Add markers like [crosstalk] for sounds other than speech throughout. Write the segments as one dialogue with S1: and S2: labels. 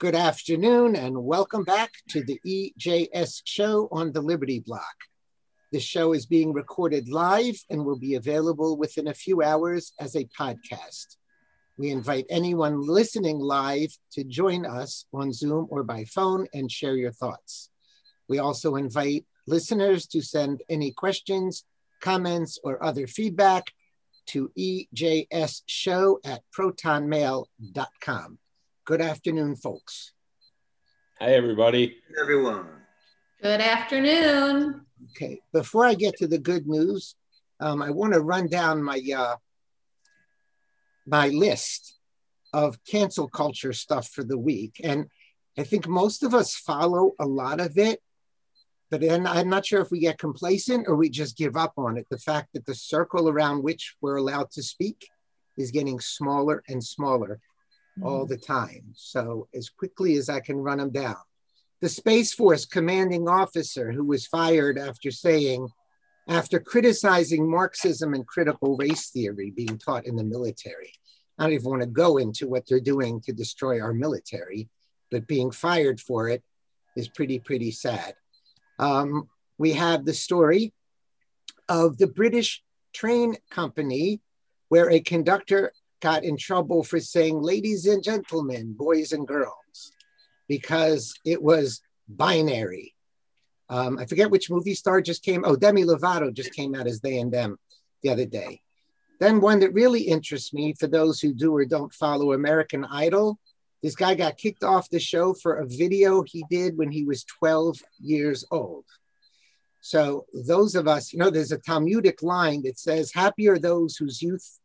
S1: Good afternoon and welcome back to the EJS show on the Liberty Block. This show is being recorded live and will be available within a few hours as a podcast. We invite anyone listening live to join us on Zoom or by phone and share your thoughts. We also invite listeners to send any questions, comments, or other feedback to ejsshow at protonmail.com. Good afternoon, folks.
S2: Hi, everybody.
S3: Everyone.
S4: Good afternoon.
S1: Okay, before I get to the good news, um, I want to run down my uh, my list of cancel culture stuff for the week, and I think most of us follow a lot of it, but then I'm not sure if we get complacent or we just give up on it. The fact that the circle around which we're allowed to speak is getting smaller and smaller all the time. So as quickly as I can run them down. The Space Force commanding officer who was fired after saying, after criticizing Marxism and critical race theory being taught in the military. I don't even want to go into what they're doing to destroy our military, but being fired for it is pretty, pretty sad. Um, we have the story of the British train company where a conductor got in trouble for saying ladies and gentlemen, boys and girls, because it was binary. Um, I forget which movie star just came. Oh, Demi Lovato just came out as they and them the other day. Then one that really interests me for those who do or don't follow American Idol. This guy got kicked off the show for a video he did when he was 12 years old. So those of us, you know, there's a Talmudic line that says, happy are those whose youth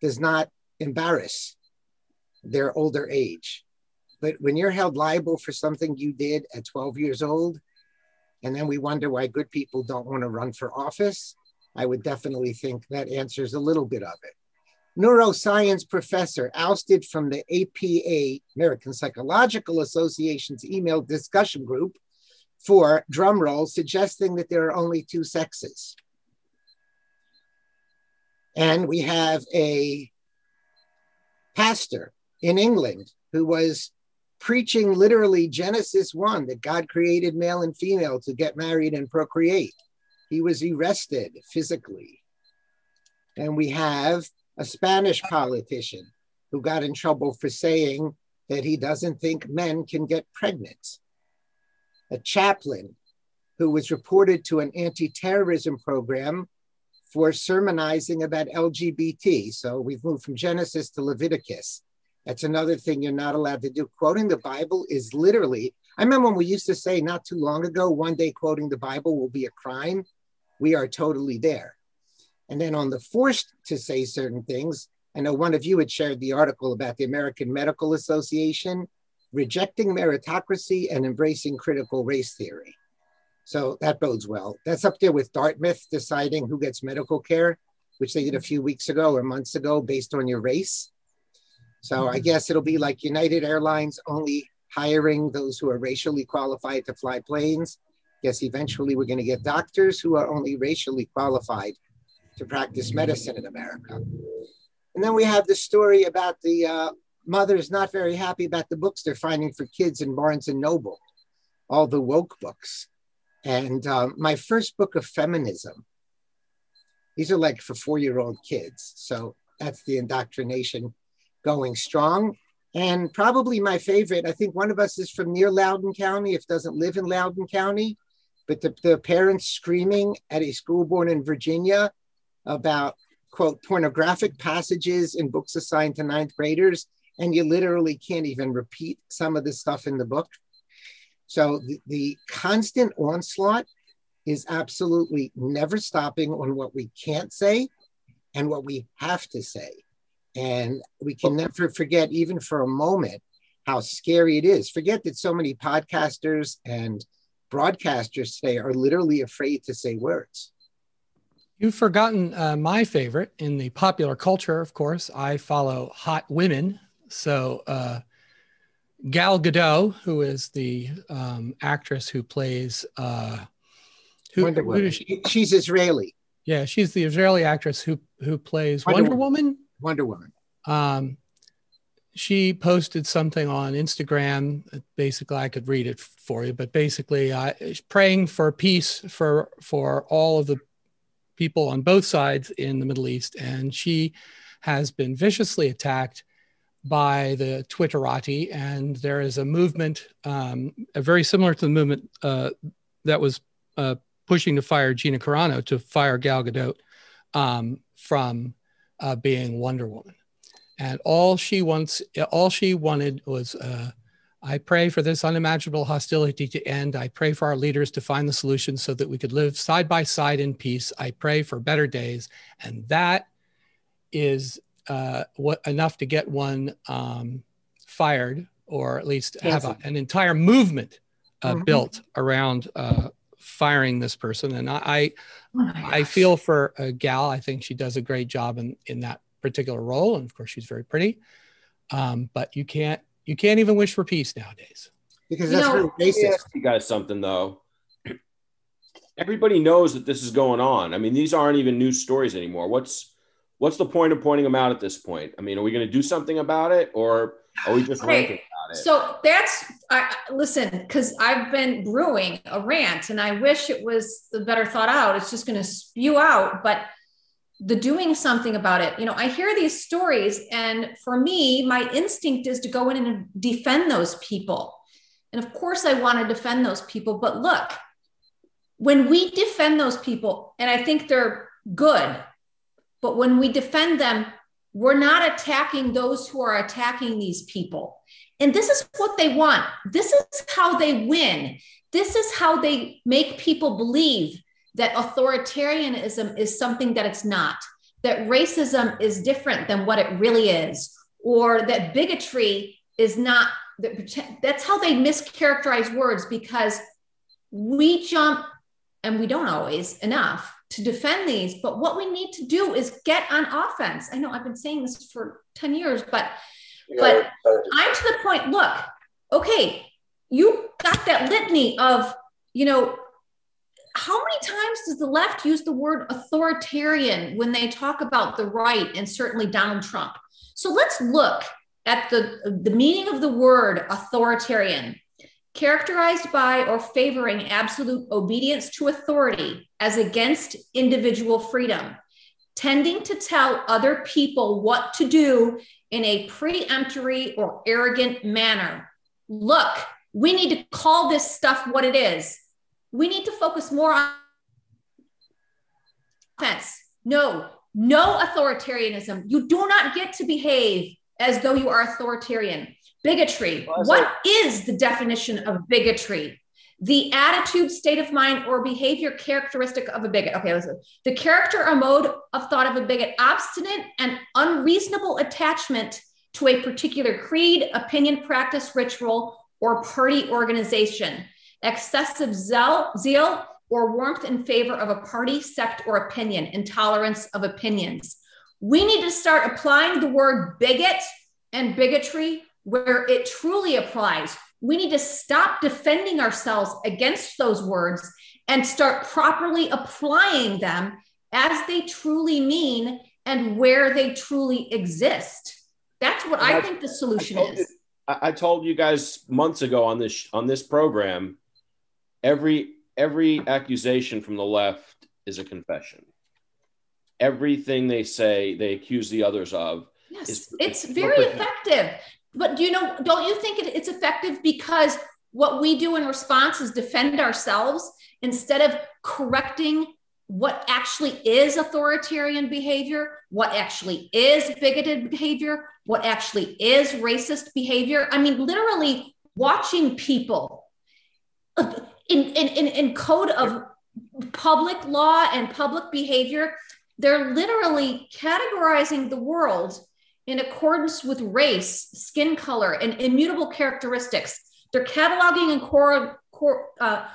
S1: does not embarrass their older age. But when you're held liable for something you did at 12 years old, and then we wonder why good people don't want to run for office, I would definitely think that answers a little bit of it. Neuroscience professor ousted from the APA, American Psychological Association's email discussion group for drumroll suggesting that there are only two sexes. And we have a pastor in England who was preaching literally Genesis 1 that God created male and female to get married and procreate. He was arrested physically. And we have a Spanish politician who got in trouble for saying that he doesn't think men can get pregnant. A chaplain who was reported to an anti terrorism program for sermonizing about LGBT. So we've moved from Genesis to Leviticus. That's another thing you're not allowed to do. Quoting the Bible is literally, I remember when we used to say not too long ago, one day quoting the Bible will be a crime. We are totally there. And then on the forced to say certain things, I know one of you had shared the article about the American Medical Association rejecting meritocracy and embracing critical race theory. So that bodes well. That's up there with Dartmouth deciding who gets medical care, which they did a few weeks ago or months ago based on your race. So I mm-hmm. guess it'll be like United Airlines only hiring those who are racially qualified to fly planes. Guess eventually we're going to get doctors who are only racially qualified to practice medicine in America. And then we have the story about the uh, mothers not very happy about the books they're finding for kids in Barnes and Noble, all the woke books. And um, my first book of feminism, these are like for four year old kids. So that's the indoctrination going strong. And probably my favorite, I think one of us is from near Loudoun County, if doesn't live in Loudoun County, but the, the parents screaming at a school board in Virginia about, quote, pornographic passages in books assigned to ninth graders. And you literally can't even repeat some of the stuff in the book so the, the constant onslaught is absolutely never stopping on what we can't say and what we have to say. And we can never forget, even for a moment, how scary it is. Forget that so many podcasters and broadcasters today are literally afraid to say words.
S5: You've forgotten uh, my favorite in the popular culture, of course. I follow hot women. So, uh, Gal Gadot, who is the um, actress who plays uh,
S1: who, Wonder Woman. She? She's Israeli.
S5: Yeah, she's the Israeli actress who who plays Wonder, Wonder Woman.
S1: Wonder Woman.
S5: Um, she posted something on Instagram. Basically, I could read it for you, but basically, I praying for peace for for all of the people on both sides in the Middle East, and she has been viciously attacked by the Twitterati, and there is a movement, um, very similar to the movement uh, that was uh, pushing to fire Gina Carano to fire Gal Gadot um, from uh, being Wonder Woman. And all she wants, all she wanted was, uh, I pray for this unimaginable hostility to end. I pray for our leaders to find the solution so that we could live side by side in peace. I pray for better days, and that is uh, what enough to get one um, fired, or at least have a, an entire movement uh, mm-hmm. built around uh, firing this person. And I, I, oh I feel for a Gal. I think she does a great job in in that particular role, and of course she's very pretty. Um, but you can't you can't even wish for peace nowadays.
S1: Because that's you know,
S2: really Ask you guys something though. [clears throat] Everybody knows that this is going on. I mean, these aren't even news stories anymore. What's what's the point of pointing them out at this point? I mean, are we going to do something about it, or are we just ranting about it?
S4: So that's I, listen because I've been brewing a rant, and I wish it was the better thought out. It's just going to spew out, but the doing something about it. You know, I hear these stories, and for me, my instinct is to go in and defend those people. And of course, I want to defend those people. But look, when we defend those people, and I think they're good, but when we defend them, we're not attacking those who are attacking these people. And this is what they want. This is how they win. This is how they make people believe that authoritarianism is something that it's not, that racism is different than what it really is, or that bigotry is not. That's how they mischaracterize words because we jump, and we don't always enough to defend these. But what we need to do is get on offense. I know I've been saying this for 10 years, but but I'm to the point, look, okay, you got that litany of, you know, how many times does the left use the word authoritarian when they talk about the right and certainly Donald Trump? So let's look at the, the meaning of the word authoritarian, characterized by or favoring absolute obedience to authority as against individual freedom, tending to tell other people what to do in a preemptory or arrogant manner. Look, we need to call this stuff what it is we need to focus more on offense. No, no authoritarianism. You do not get to behave as though you are authoritarian. Bigotry. Well, what is the definition of bigotry? The attitude, state of mind, or behavior characteristic of a bigot. Okay, listen. The character or mode of thought of a bigot, obstinate and unreasonable attachment to a particular creed, opinion, practice, ritual, or party organization excessive zeal, zeal or warmth in favor of a party, sect, or opinion, intolerance of opinions. We need to start applying the word bigot and bigotry where it truly applies. We need to stop defending ourselves against those words and start properly applying them as they truly mean and where they truly exist. That's what I, I, think the solution
S2: I
S4: is.
S2: You, I told you guys months ago on this on this program every every accusation from the left is a confession. Everything they say, they accuse the others of.
S4: Yes, is, it's very effective. But do you know? Don't you think it, it's effective because what we do in response is defend ourselves instead of correcting what actually is authoritarian behavior, what actually is bigoted behavior, what actually is racist behavior. I mean, literally watching people uh, in, in, in, in code of public law and public behavior, they're literally categorizing the world in accordance with race, skin color, and immutable characteristics. They're cataloging and core, core, uh,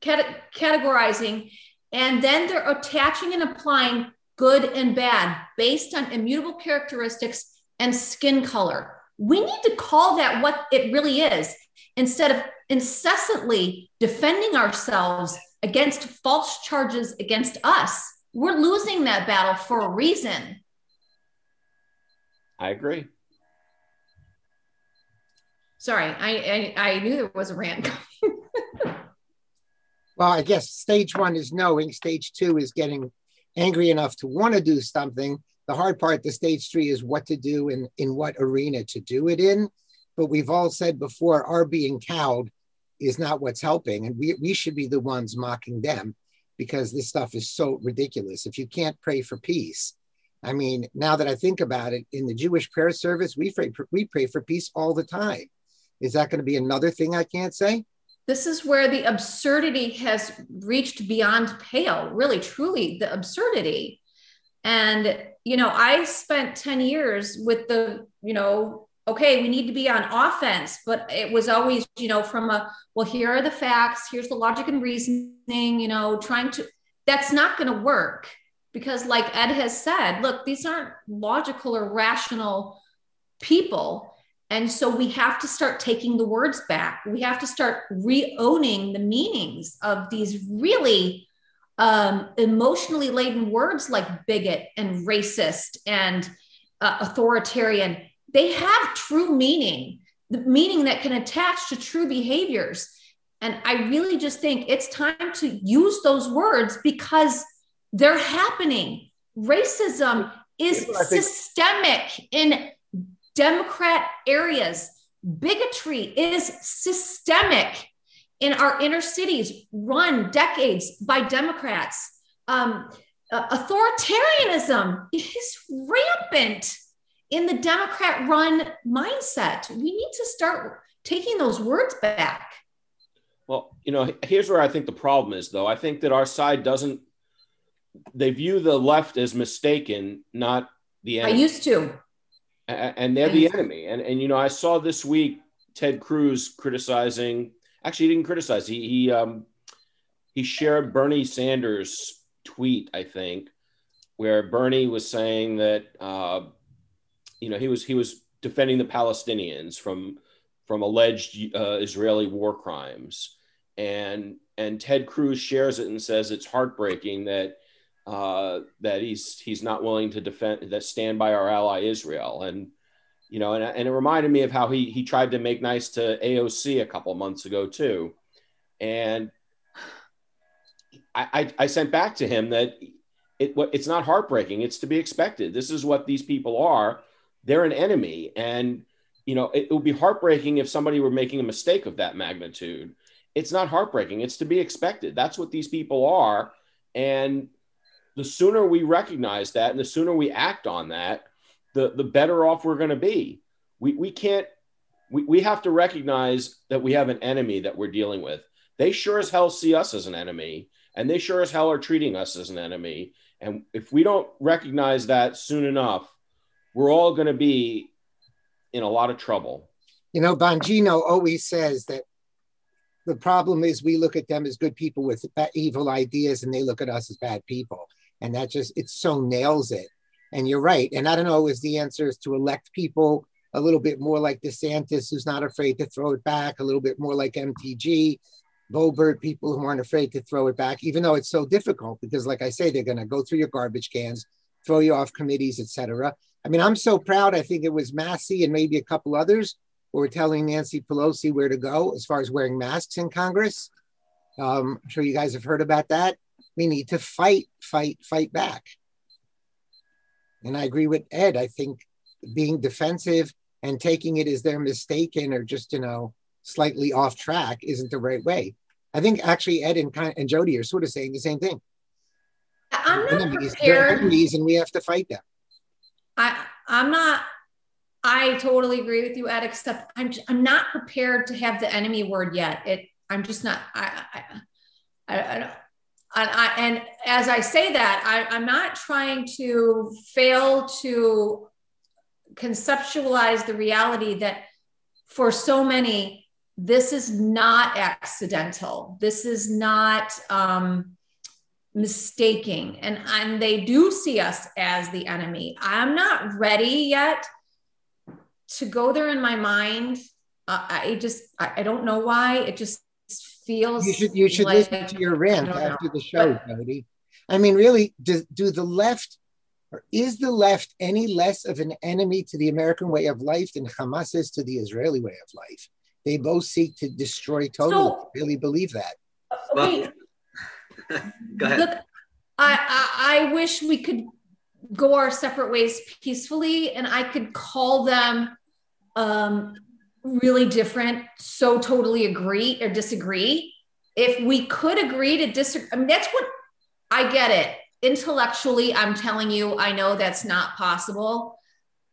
S4: cat- categorizing, and then they're attaching and applying good and bad based on immutable characteristics and skin color. We need to call that what it really is instead of incessantly defending ourselves against false charges against us. We're losing that battle for a reason.
S2: I agree.
S4: Sorry, I, I, I knew there was a rant coming. [laughs]
S1: well, I guess stage one is knowing. Stage two is getting angry enough to want to do something. The hard part, the stage three, is what to do and in what arena to do it in. But we've all said before, our being cowed is not what's helping, and we, we should be the ones mocking them because this stuff is so ridiculous. If you can't pray for peace, I mean, now that I think about it, in the Jewish prayer service, we pray, we pray for peace all the time. Is that going to be another thing I can't say?
S4: This is where the absurdity has reached beyond pale, really, truly, the absurdity. And, you know, I spent 10 years with the, you know, okay, we need to be on offense, but it was always, you know, from a, well, here are the facts, here's the logic and reasoning, you know, trying to, that's not going to work because, like Ed has said, look, these aren't logical or rational people. And so we have to start taking the words back. We have to start re owning the meanings of these really um, emotionally laden words like bigot and racist and uh, authoritarian they have true meaning, the meaning that can attach to true behaviors. And I really just think it's time to use those words because they're happening. Racism is systemic in Democrat areas. Bigotry is systemic in our inner cities, run decades by Democrats. Um, uh, authoritarianism is rampant in the Democrat run mindset. We need to start taking those words back.
S2: Well, you know, here's where I think the problem is, though. I think that our side doesn't, they view the left as mistaken, not the enemy.
S4: I used to.
S2: And they're the enemy. And, and, you know, I saw this week Ted Cruz criticizing, actually, he didn't criticize, he, he, um, he shared Bernie Sanders' tweet, I think, where Bernie was saying that, uh, you know, he was he was defending the Palestinians from from alleged uh, Israeli war crimes, and and Ted Cruz shares it and says it's heartbreaking that uh, that he's he's not willing to defend that stand by our ally Israel, and you know, and, and it reminded me of how he he tried to make nice to AOC a couple months ago too, and I, I, I sent back to him that it it's not heartbreaking; it's to be expected. This is what these people are they're an enemy. And, you know, it, it would be heartbreaking if somebody were making a mistake of that magnitude. It's not heartbreaking, it's to be expected. That's what these people are. And the sooner we recognize that and the sooner we act on that, the, the better off we're going to be. We, we can't, we, we have to recognize that we have an enemy that we're dealing with. They sure as hell see us as an enemy, and they sure as hell are treating us as an enemy. And if we don't recognize that soon enough, we're all going to be in a lot of trouble.
S1: You know, Bongino always says that the problem is we look at them as good people with evil ideas and they look at us as bad people. And that just, it so nails it. And you're right. And I don't know, is the answer is to elect people a little bit more like DeSantis, who's not afraid to throw it back, a little bit more like MTG, Boebert, people who aren't afraid to throw it back, even though it's so difficult because, like I say, they're going to go through your garbage cans, throw you off committees, etc. I mean, I'm so proud. I think it was Massie and maybe a couple others who were telling Nancy Pelosi where to go as far as wearing masks in Congress. Um, I'm sure you guys have heard about that. We need to fight, fight, fight back. And I agree with Ed. I think being defensive and taking it as they're mistaken or just, you know, slightly off track isn't the right way. I think actually Ed and, and Jody are sort of saying the same thing.
S4: I'm not enemies, prepared.
S1: enemies and we have to fight them.
S4: I I'm not. I totally agree with you, Ed. Except I'm I'm not prepared to have the enemy word yet. It I'm just not. I I I, I don't. And, I, and as I say that, I, I'm not trying to fail to conceptualize the reality that for so many, this is not accidental. This is not um, mistaking. And and they do see us as the enemy. I'm not ready yet to go there in my mind. Uh, i just I, I, don't know why. It just feels
S1: you should you should like, listen to your rant after the show but, Jody. i mean really do, do the left or is the left any less of an enemy to the american way of life than hamas is to the israeli way of life They both seek to destroy totally.
S4: So-
S1: really believe that.
S4: Okay, [laughs]
S3: Go ahead.
S4: Look, I, I I wish we could go our separate ways peacefully, and I could call them um, really different. So totally agree or disagree. If we could agree to disagree, I mean that's what I get it. Intellectually, I'm telling you, I know that's not possible,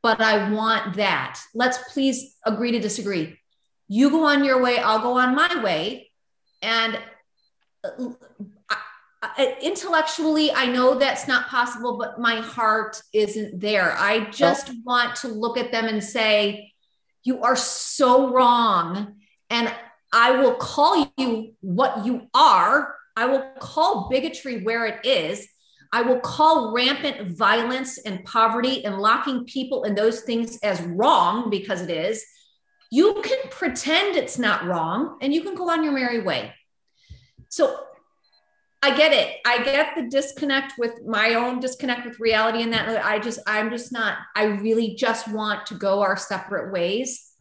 S4: but I want that. Let's please agree to disagree. You go on your way, I'll go on my way, and uh, I, intellectually i know that's not possible but my heart isn't there i just want to look at them and say you are so wrong. And i will call you what you are. I will call bigotry where it is. I will call rampant violence and poverty and locking people in those things as wrong because it is. You can pretend it's not wrong and you can go on your merry way. So I get it. I get the disconnect with my own disconnect with reality and that I just I'm just not I really just want to go our separate ways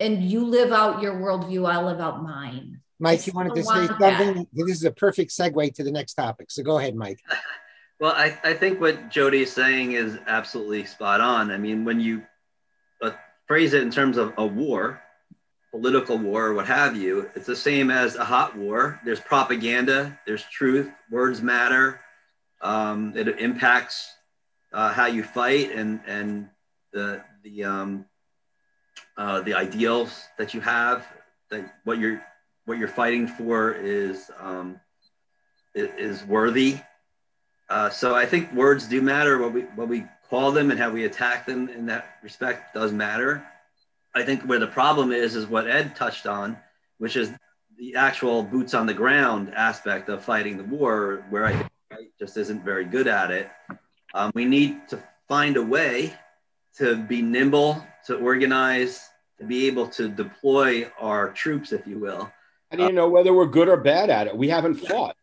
S4: and you live out your worldview, I live out mine.
S1: Mike, you wanted to
S4: still
S1: say
S4: want that.
S1: something? This is a perfect segue to the next topic. So go ahead, Mike. [laughs]
S3: Well, I, I think what Jody is saying is absolutely spot on. I mean, when you uh, phrase it in terms of a war, political war, or what have you, it's the same as a hot war. There's propaganda, there's truth, words matter. Um, it impacts uh, how you fight and and the the um, uh, the ideals that you have. That what you're what you're fighting for is um, is worthy. Uh, so I think words do matter. What we what we call them and how we attack them in that respect does matter. I think where the problem is is what Ed touched on, which is the actual boots on the ground aspect of fighting the war, where I just isn't very good at it. Um, we need to find a way to be nimble, to organize, to be able to deploy our troops, if you will,
S2: How do you know whether we're good or bad at it? We haven't fought.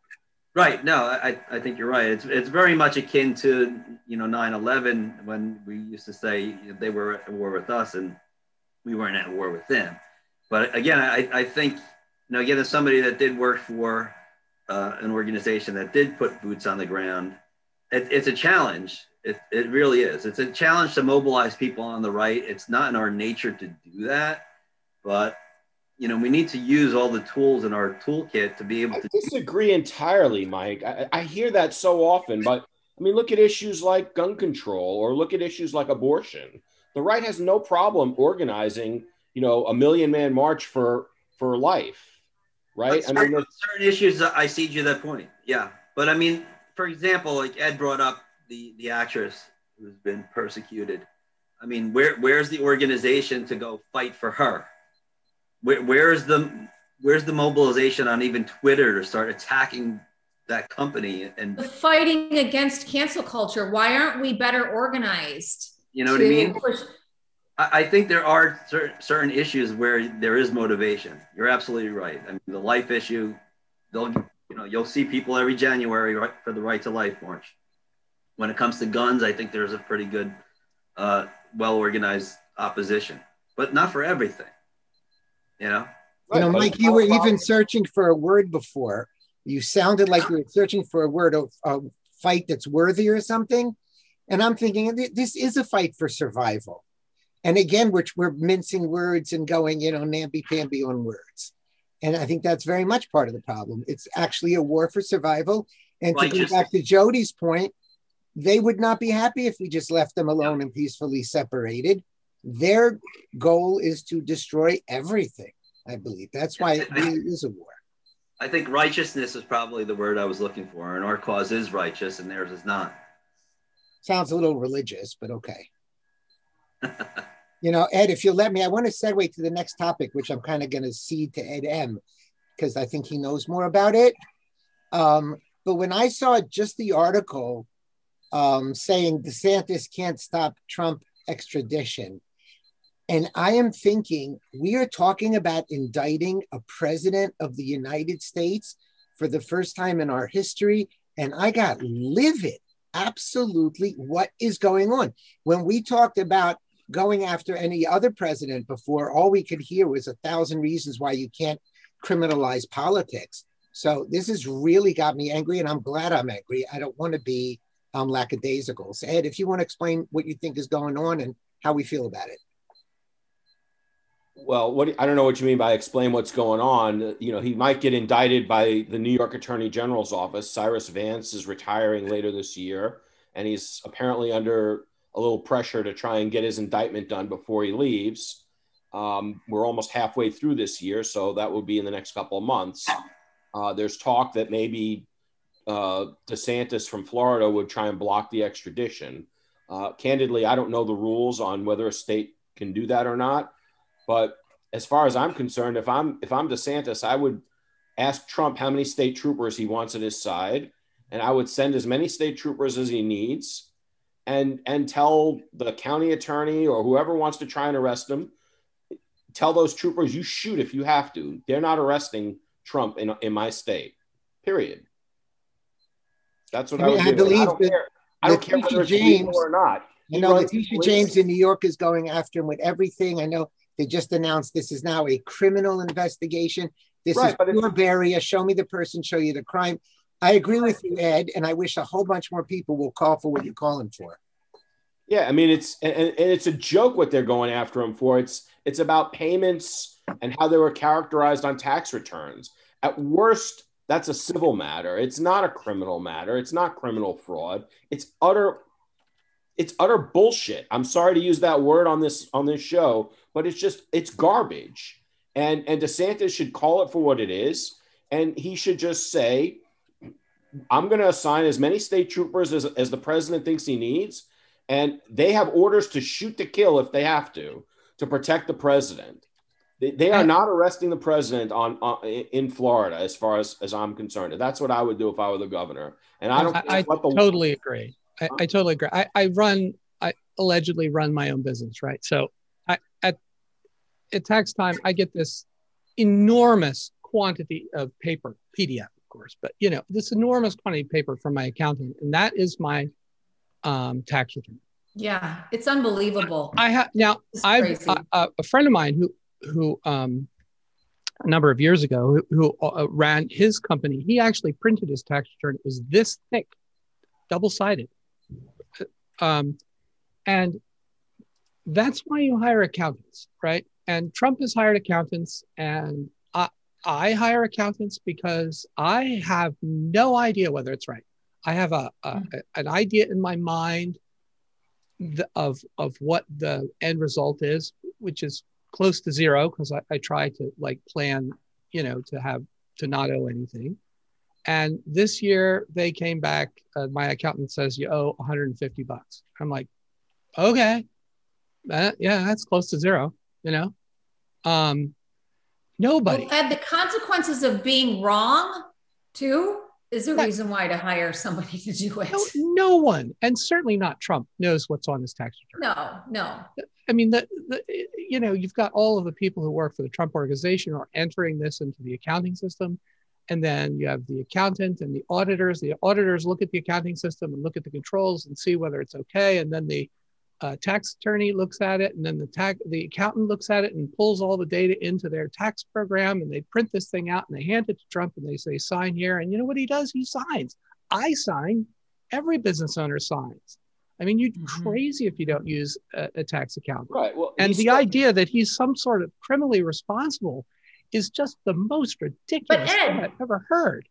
S3: Right. No, I, I think you're right. It's, it's very much akin to, you know, 9-11 when we used to say they were at war with us and we weren't at war with them. But again, I, I think, you know, again, as somebody that did work for uh, an organization that did put boots on the ground, it, it's a challenge. It, it really is. It's a challenge to mobilize people on the right. It's not in our nature to do that, but you know, we need to use all the tools in our toolkit to be able to I
S2: disagree entirely, Mike. I, I hear that so often, but I mean, look at issues like gun control or look at issues like abortion. The right has no problem organizing, you know, a million man march for for life, right? I
S3: On
S2: mean,
S3: certain, certain issues, uh, I see you that point. Yeah, but I mean, for example, like Ed brought up the the actress who's been persecuted. I mean, where where's the organization to go fight for her? Where where's the where's the mobilization on even Twitter to start attacking that company? And
S4: The fighting against cancel culture. Why aren't we better organized?
S3: You know what I mean? I, I think there are cer- certain issues where there is motivation. You're absolutely right. I mean, the life issue, they'll, you know, you'll see people every January right, for the Right to Life March. When it comes to guns, I think there's a pretty good, uh, well organized opposition, but not for everything. You know,
S1: You know, Mike, you were even searching for a word before. You sounded like you were searching for a word of a fight that's worthy or something. And I'm thinking this is a fight for survival. And again, which we're mincing words and going, you know, namby pamby on words. And I think that's very much part of the problem. It's actually a war for survival. And to go back to Jody's point, they would not be happy if we just left them alone and peacefully separated. Their goal is to destroy everything. I believe that's why it really is a war.
S3: I think righteousness is probably the word I was looking for, and our cause is righteous, and theirs is not.
S1: Sounds a little religious, but okay. you know, Ed, if you'll let me, I want to segue to the next topic, which I'm kind of going to cede to Ed M, because I think he knows more about it. Um, but when I saw just the article um, saying DeSantis can't stop Trump extradition, and I am thinking we are talking about indicting a president of the United States for the first time in our history. And I got livid absolutely what is going on. When we talked about going after any other president before, all we could hear was a thousand reasons why you can't criminalize politics. So this has really got me angry, and I'm glad I'm angry. I don't want to be um, lackadaisical. So Ed, if you want to explain what you think is going on and how we feel about it.
S2: Well, what I don't know what you mean by explain what's going on. You know, he might get indicted by the New York Attorney General's office. Cyrus Vance is retiring later this year, and he's apparently under a little pressure to try and get his indictment done before he leaves. Um, we're almost halfway through this year, so that will be in the next couple of months. Uh, there's talk that maybe uh, DeSantis from Florida would try and block the extradition. Uh, candidly, I don't know the rules on whether a state can do that or not. But as far as I'm concerned, if I'm if I'm DeSantis, I would ask Trump how many state troopers he wants at his side, and I would send as many state troopers as he needs, and and tell the county attorney or whoever wants to try and arrest him, tell those troopers you shoot if you have to. They're not arresting Trump in in my state. Period. That's what I, mean, I would do.
S1: believe
S2: I don't care. I don't care whether it's James, or not.
S1: He you know, Letitia James in New York is going after him with everything. I know they just announced this is now a criminal investigation. This right, is pure Beria. Show me the person, show you the crime. I agree with you, Ed, and I wish a whole bunch more people will call for what you're calling for.
S2: Yeah, I mean it's and, and it's a joke what they're going after him for. It's it's about payments and how they were characterized on tax returns. At worst, that's a civil matter. It's not a criminal matter. It's not criminal fraud. It's utter it's utter bullshit. I'm sorry to use that word on this on this show, but it's just it's garbage. And and DeSantis should call it for what it is, and he should just say, "I'm going to assign as many state troopers as, as the president thinks he needs, and they have orders to shoot to kill if they have to to protect the president." They, they are not arresting the president on, on, in Florida, as far as, as I'm concerned. That's what I would do if I were the governor. And I don't.
S5: I, I totally agree. I, I, totally agree. I, I run. I allegedly run my own business, right? So, I, at at tax time, I get this enormous quantity of paper, PDF, of course, but you know this enormous quantity of paper from my accountant, and that is my um, tax return.
S4: Yeah, it's unbelievable.
S5: I have now. I uh, a friend of mine who who um, a number of years ago who, who uh, ran his company. He actually printed his tax return. It was this thick, double sided, um, and that's why you hire accountants, right? And Trump has hired accountants, and I, I hire accountants because I have no idea whether it's right. I have a, a mm-hmm. an idea in my mind of of what the end result is, which is close to zero because I, I try to like plan, you know, to have to not owe anything. And this year they came back. Uh, my accountant says you owe 150 bucks. I'm like, okay, that, yeah, that's close to zero. You know, um, nobody.
S4: Well, the consequences of being wrong, too, is a reason why to hire somebody to do it.
S5: No, no, one, and certainly not Trump, knows what's on his tax return.
S4: No, no.
S5: I mean, the, the, you know, you've got all of the people who work for the Trump organization are entering this into the accounting system. And then you have the accountant and the auditors. The auditors look at the accounting system and look at the controls and see whether it's okay. And then the uh, tax attorney looks at it, and then the tax the accountant looks at it and pulls all the data into their tax program, and they print this thing out and they hand it to Trump and they say sign here. And you know what he does? He signs. I sign. Every business owner signs. I mean, you're mm-hmm. crazy if you don't use a, a tax accountant.
S2: Right. Well,
S5: and the idea that he's some sort of criminally responsible is just the most ridiculous Ed, thing I've ever heard.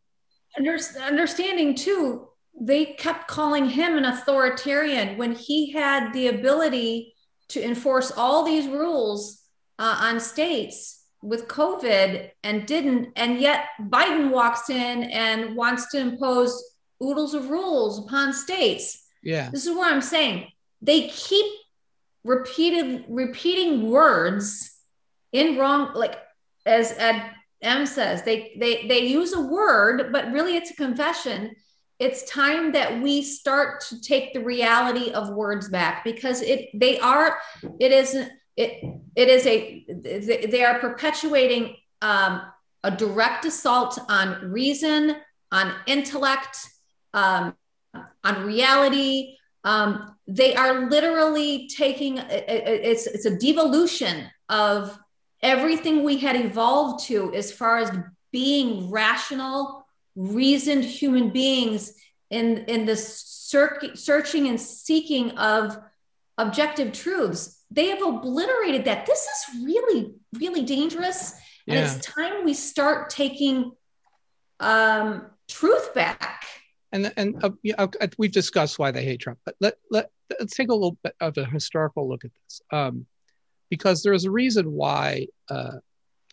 S4: Understanding too, they kept calling him an authoritarian when he had the ability to enforce all these rules uh, on states with COVID and didn't. And yet Biden walks in and wants to impose oodles of rules upon states.
S5: Yeah.
S4: This is what I'm saying. They keep repeated repeating words in wrong, like as Ed M says, they they they use a word, but really it's a confession. It's time that we start to take the reality of words back because it they are it isn't it it is a they are perpetuating um, a direct assault on reason, on intellect, um, on reality, Um, they are literally taking it's it's a devolution of everything we had evolved to as far as being rational, reasoned human beings in in the searching and seeking of objective truths. They have obliterated that. This is really really dangerous, and yeah. it's time we start taking um, truth back.
S5: And and uh, know, we've discussed why they hate Trump, but let let let's take a little bit of a historical look at this, um, because there's a reason why uh,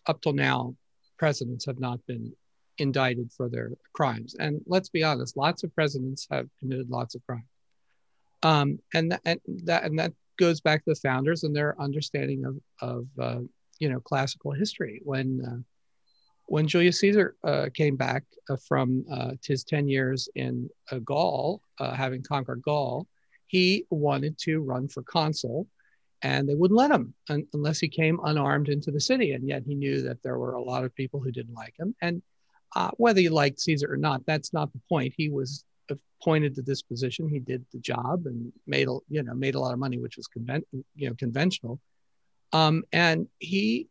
S5: up till now presidents have not been indicted for their crimes. And let's be honest, lots of presidents have committed lots of crimes. Um, and, th- and that and that goes back to the founders and their understanding of of uh, you know classical history. When uh, when Julius Caesar uh, came back uh, from uh, his 10 years in Gaul, having conquered Gaul, he wanted to run for consul and they wouldn't let him un- unless he came unarmed into the city. And yet he knew that there were a lot of people who didn't like him. And uh, whether you liked Caesar or not, that's not the point. He was appointed to this position. He did the job and made a, you know, made a lot of money, which was you know, conventional. Um, and he,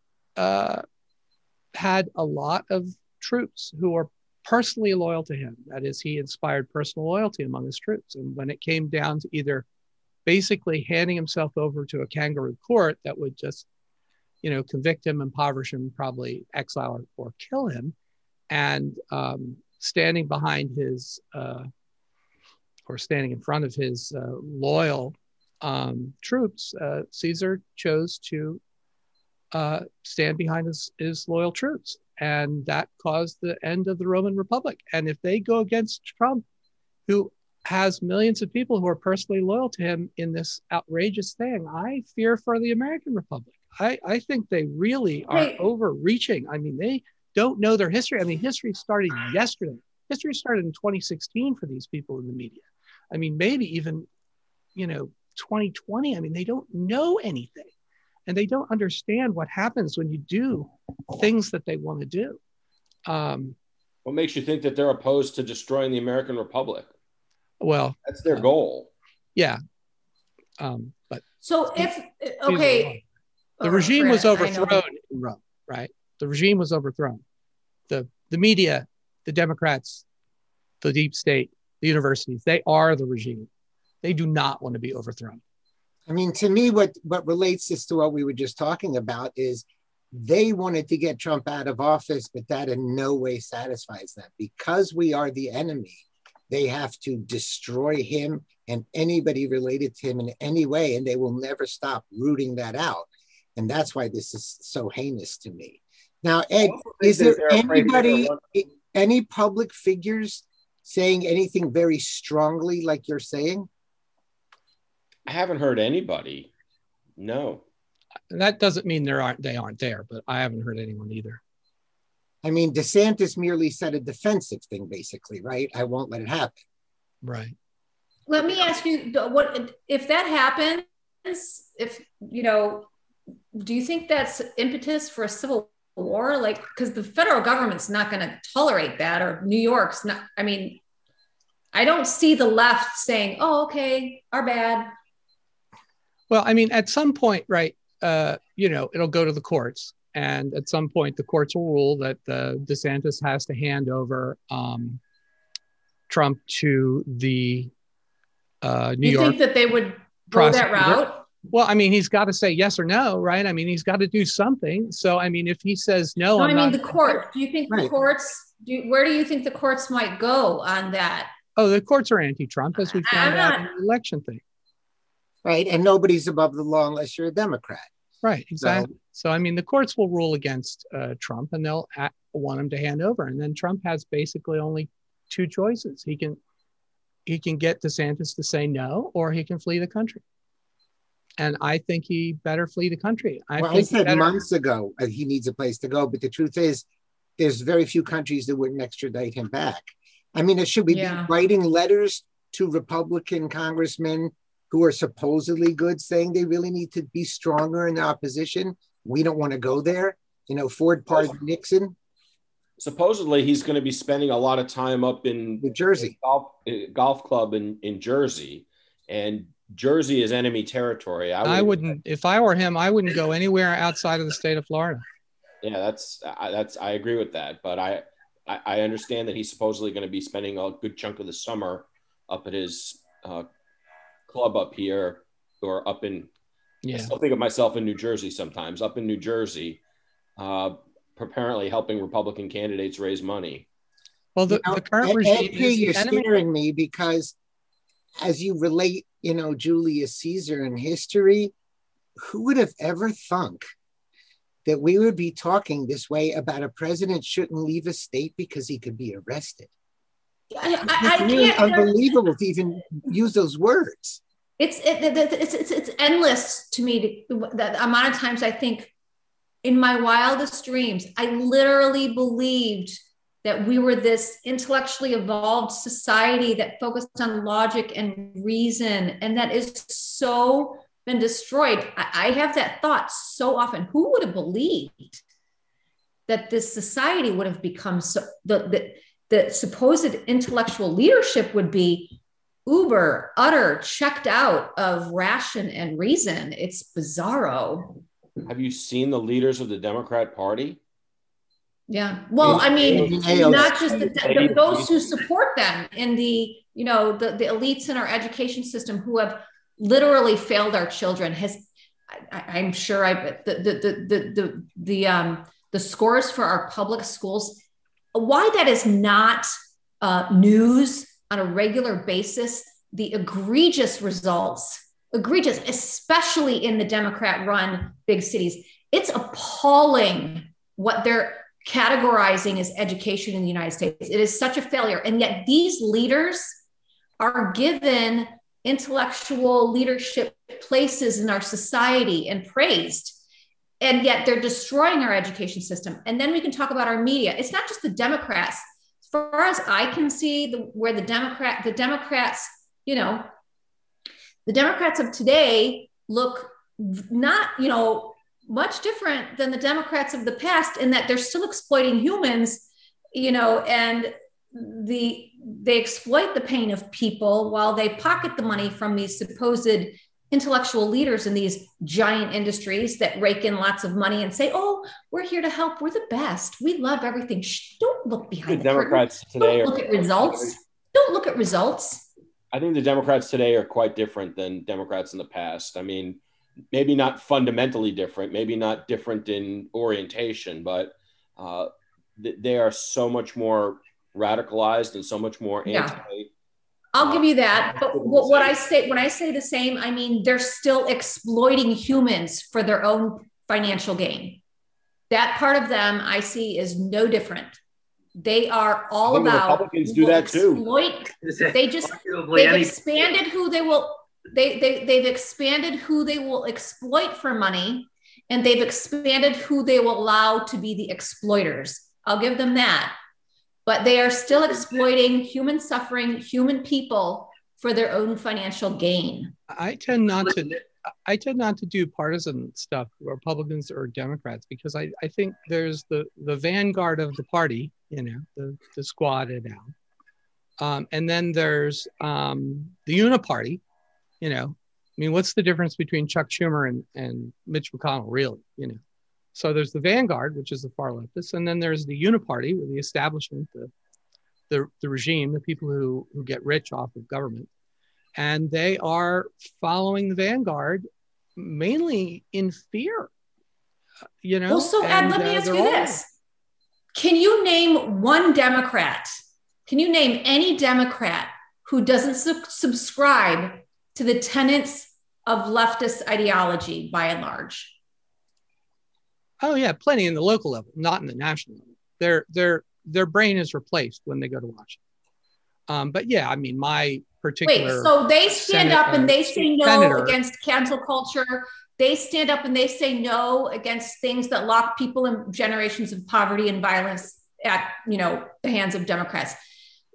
S5: had a lot of troops who were personally loyal to him. That is, he inspired personal loyalty among his troops. And when it came down to either basically handing himself over to a kangaroo court that would just, you know, convict him, impoverish him, probably exile or, kill him, and um, standing behind his uh, or standing in front of his uh, loyal um, troops, uh, Caesar chose to uh, stand behind his, his loyal troops. And that caused the end of the Roman Republic. And if they go against Trump, who has millions of people who are personally loyal to him in this outrageous thing, I fear for the American Republic. I, I think they really are hey. overreaching. I mean, they don't know their history. I mean, history started yesterday. History started in 2016 for these people in the media. I mean, maybe even, you know, 2020. I mean, they don't know anything and they don't understand what happens when you do things that they want to do. Um,
S2: what makes you think that they're opposed to destroying the American Republic?
S5: Well,
S2: that's their uh, goal.
S5: Yeah. Um, but
S4: so if okay,
S5: the oh, regime was overthrown in Rome, right? The regime was overthrown. The the media, the Democrats, the deep state, the universities, they are the regime. They do not want to be overthrown.
S1: I mean, to me, what what relates this to what we were just talking about is they wanted to get Trump out of office, but that in no way satisfies them. Because we are the enemy, they have to destroy him and anybody related to him in any way, and they will never stop rooting that out. And that's why this is so heinous to me. Now, Ed, is there anybody, any public figures saying anything very strongly like you're saying?
S2: I haven't heard anybody. No.
S5: That doesn't mean there aren't they aren't there, but I haven't heard anyone either.
S1: I mean, DeSantis merely said a defensive thing, basically, right? I won't let it happen.
S5: Right.
S4: Let me ask you what if that happens, if you know, do you think that's impetus for a civil war? Like, because the federal government's not going to tolerate that, or New York's not. I mean, I don't see the left saying, "Oh, okay, our bad."
S5: Well, I mean, at some point, right? Uh, you know, it'll go to the courts, and at some point, the courts will rule that uh, DeSantis has to hand over um, Trump to the uh, New
S4: you
S5: York.
S4: You think that they would go that route?
S5: Well, I mean, he's got to say yes or no, right? I mean, he's got to do something. So, I mean, if he says no,
S4: no i mean, not- the court. Do you think right. the courts? Do, where do you think the courts might go on that?
S5: Oh, the courts are anti-Trump, as we found I'm out not, in the election thing
S1: right? And nobody's above the law unless you're a Democrat.
S5: Right, exactly. So, so I mean, the courts will rule against uh, Trump, and they'll want him to hand over, and then Trump has basically only two choices. He can he can get DeSantis to say no, or he can flee the country. And I think he better flee the country. I
S1: well,
S5: think
S1: I said better... months ago uh, he needs a place to go, but the truth is, there's very few countries that wouldn't extradite him back. I mean, should we yeah. be writing letters to Republican congressmen who are supposedly good saying they really need to be stronger in the opposition. We don't want to go there. You know, Ford pardoned Nixon.
S2: Supposedly, he's going to be spending a lot of time up in
S1: New Jersey
S2: golf, golf club in, in Jersey. and Jersey is enemy territory.
S5: I, would, I wouldn't, if I were him, I wouldn't go anywhere outside of the state of Florida.
S2: Yeah, that's I, that's I agree with that, but I, I, I understand that he's supposedly going to be spending a good chunk of the summer up at his uh, club up here or up in. Yeah. I still think of myself in New Jersey sometimes. Up in New Jersey, uh, apparently helping Republican candidates raise money.
S5: Well, the, you know, the current regime.
S1: you're scaring me because as you relate, you know, Julius Caesar in history, who would have ever thunk that we would be talking this way about a president shouldn't leave a state because he could be arrested?
S4: I, I,
S1: it's really unbelievable to even use those words.
S4: It's it, it's, it's it's endless to me. To, the amount of times I think, in my wildest dreams, I literally believed that we were this intellectually evolved society that focused on logic and reason, and that is so been destroyed. I, I have that thought so often. Who would have believed that this society would have become so the, the the supposed intellectual leadership would be uber, utter, checked out of ration and reason? It's bizarro.
S2: Have you seen the leaders of the Democrat Party?
S4: Yeah. Well, I mean, not just the, those who support them in the, you know, the, the elites in our education system who have literally failed our children has, I, am sure I, the, the, the, the, the, the, um, the scores for our public schools, why that is not uh, news on a regular basis, the egregious results, egregious, especially in the Democrat run big cities. It's appalling what they're categorizing as education in the United States. It is such a failure. And yet these leaders are given intellectual leadership places in our society and praised. And yet they're destroying our education system. And then we can talk about our media. It's not just the Democrats. Far as I can see, the, where the Democrat, the Democrats, you know, the Democrats of today look not, you know, much different than the Democrats of the past in that they're still exploiting humans, you know, and the they exploit the pain of people while they pocket the money from these supposed intellectual leaders in these giant industries that rake in lots of money and say, "Oh, we're here to help. We're the best. We love everything." Shh, don't look behind the, the
S2: Democrats curtain. today.
S4: Don't look at results. Don't look at results.
S2: I think the Democrats today are quite different than Democrats in the past. I mean, maybe not fundamentally different, maybe not different in orientation, but uh, th- they are so much more radicalized and so much more
S4: yeah. Anti. I'll give you that, but what I say when I say the same, I mean they're still exploiting humans for their own financial gain. That part of them I see is no different. They are all about
S2: Republicans do that
S4: exploit. too. [laughs] They just they've expanded who they will they, they they've expanded who they will exploit for money and they've expanded who they will allow to be the exploiters i'll give them that but they are still exploiting human suffering human people for their own financial gain.
S5: I tend not to i tend not to do partisan stuff republicans or democrats because i, I think there's the the vanguard of the party you know the, the squad and now um, and then there's um, the uniparty you know, I mean, what's the difference between Chuck Schumer and, and Mitch McConnell, really? You know, so there's the vanguard, which is the far leftists, and then there's the uniparty, with the establishment, the, the the regime, the people who who get rich off of government, and they are following the vanguard mainly in fear. You know.
S4: Well, so Ed, let me uh, ask you this: Can you name one Democrat? Can you name any Democrat who doesn't su- subscribe to the tenets of leftist ideology by and large?
S5: Oh yeah, plenty in the local level, not in the national level. Their their their brain is replaced when they go to Washington. Um, but yeah, I mean, my particular
S4: wait, so they stand up and they say no senator, against cancel culture. They stand up and they say no against things that lock people in generations of poverty and violence at you know the hands of Democrats.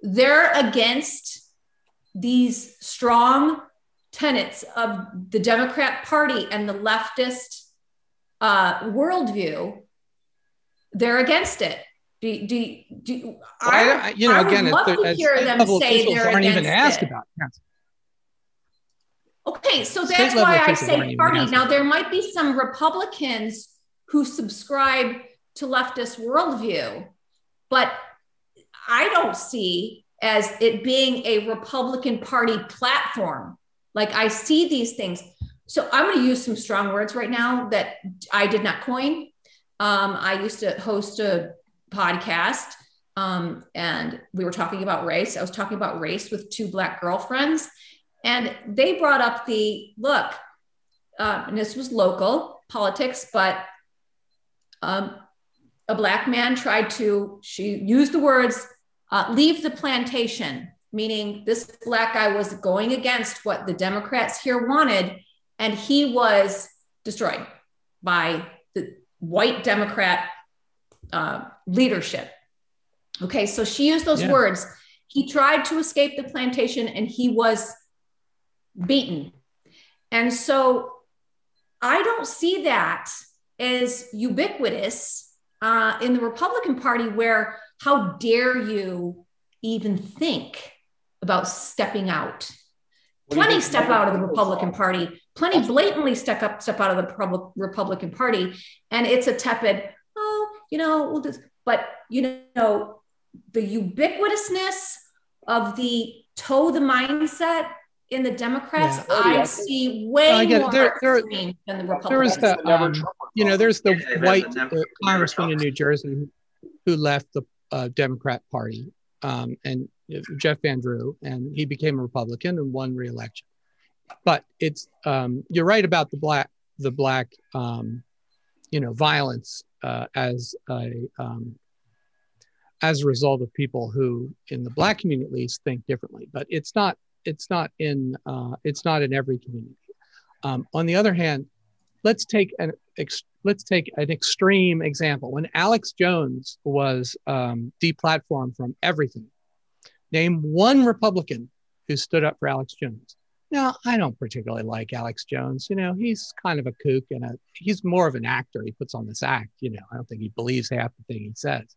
S4: They're against these strong tenets of the Democrat Party and the leftist uh, worldview, they're against it. Do, do, do I, I, you know, I again, would love to hear them say they're aren't even asked it. about. Yes. Okay, so that's why I say party. Now, there might be some Republicans who subscribe to leftist worldview, but I don't see as it being a Republican Party platform. Like I see these things. So I'm going to use some strong words right now that I did not coin. Um, I used to host a podcast um, and we were talking about race. I was talking about race with two Black girlfriends. And they brought up the look, uh, and this was local politics, but um, a black man tried to, she used the words, uh, leave the plantation, meaning this black guy was going against what the Democrats here wanted, and he was destroyed by the white Democrat uh, leadership. Okay, so she used those
S5: Yeah.
S4: words. He tried to escape the plantation and he was beaten. And so I don't see that as ubiquitous uh, in the Republican Party, where how dare you even think about stepping out?
S2: What do you
S4: Plenty step out of the Republican? Party, plenty blatantly step up, step out of the Republican Party, and it's a tepid. Oh, you know, we'll just. But you know, the ubiquitousness of the toe the mindset in the Democrats,
S2: Yeah. Oh, yeah.
S4: I see way
S5: I get
S4: more
S5: There- there-
S4: than the
S5: there
S4: Republicans.
S5: is the um, you know there's the
S3: Yeah,
S5: white
S3: never
S5: congressman in. New Jersey who, left the uh, Democrat Party um, and Jeff Van Drew and he became a Republican and won re-election. But it's um, you're right about the black the black um, you know violence uh, as a um, as a result of people who in the black community at least think differently. But it's not it's not in uh, it's not in every community. Um, on the other hand, let's take an ex- let's take an extreme example. When Alex Jones was um, deplatformed from everything, name one Republican who stood up for Alex Jones. Now, I don't particularly like Alex Jones. You know, he's kind of a kook and a, he's more of an actor. He puts on this act. You know, I don't think he believes half the thing he says.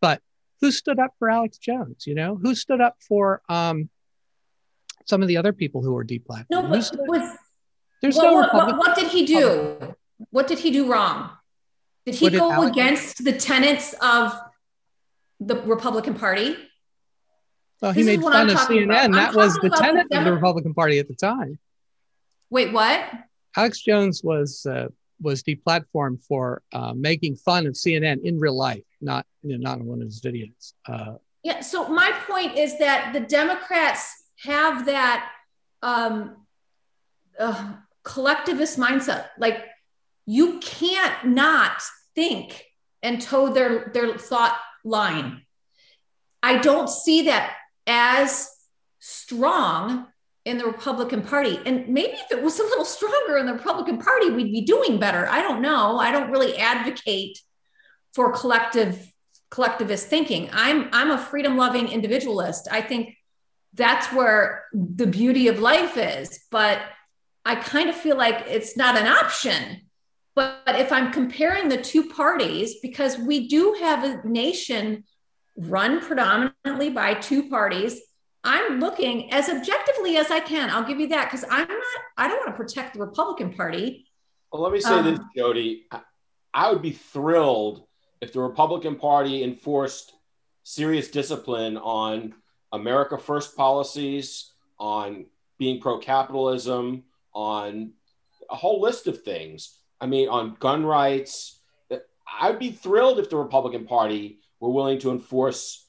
S5: But who stood up for Alex Jones? You know, who stood up for um, some of the other people who were deplatformed?
S4: no, but was,
S5: there's
S4: what,
S5: no
S4: what, what, did he do? What did he do wrong? Did he
S5: What did
S4: go
S5: Alex-
S4: against the tenets of the Republican Party?
S5: Well, he
S4: This
S5: made fun
S4: I'm
S5: of CNN. That was the tenet of the Republican Party at the time.
S4: Wait, what?
S5: Alex Jones was uh, was deplatformed for uh, making fun of CNN in real life, not you know, not in one of his videos. Uh,
S4: Yeah. So my point is that the Democrats have that um, uh, collectivist mindset. Like you can't not think and toe their their thought line. I don't see that as strong in the Republican Party. And maybe if it was a little stronger in the Republican Party, we'd be doing better. I don't know. I don't really advocate for collective collectivist thinking. I'm I'm a freedom loving individualist. I think that's where the beauty of life is, but I kind of feel like it's not an option. But, but if I'm comparing the two parties, because we do have a nation run predominantly by two parties, I'm looking as objectively as I can. I'll give you that because I'm not, I don't want to protect the Republican Party.
S2: Well, let me say
S4: Um,
S2: this, Jody. I- I would be thrilled if the Republican Party enforced serious discipline on America First policies, on being pro capitalism, on a whole list of things. I mean, on gun rights. I'd be thrilled if the Republican Party were willing to enforce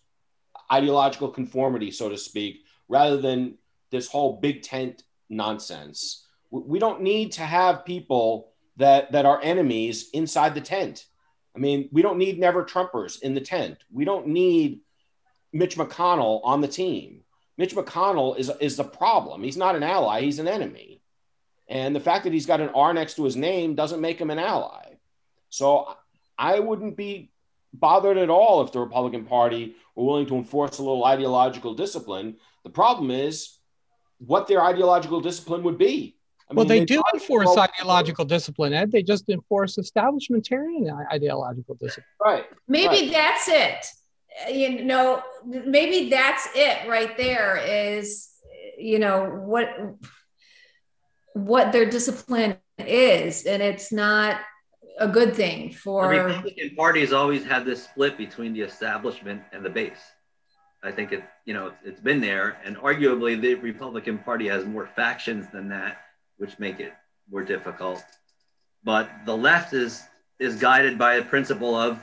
S2: ideological conformity, so to speak, rather than this whole big tent nonsense. We- don't need to have people that that are enemies inside the tent. I mean, we don't need never Trumpers in the tent. We don't need Mitch McConnell on the team. Mitch McConnell is is the problem. He's not an ally. He's an enemy. And the fact that he's got an R next to his name doesn't make him an ally. So I wouldn't be bothered at all if the Republican Party were willing to enforce a little ideological discipline. The problem is what their ideological discipline would be. I
S5: well,
S2: mean,
S5: they
S2: they
S5: do enforce
S2: well,
S5: ideological discipline, Ed. They just enforce establishmentarian ideological discipline.
S2: Right.
S4: Maybe
S2: Right.
S4: that's it. You know, maybe that's it right there is, you know, what what their discipline is, and it's not a good thing for.
S3: The Republican Party has always had this split between the establishment and the base. I think it, you know, it's been there, and arguably the Republican Party has more factions than that, which make it more difficult. But the left is is guided by a principle of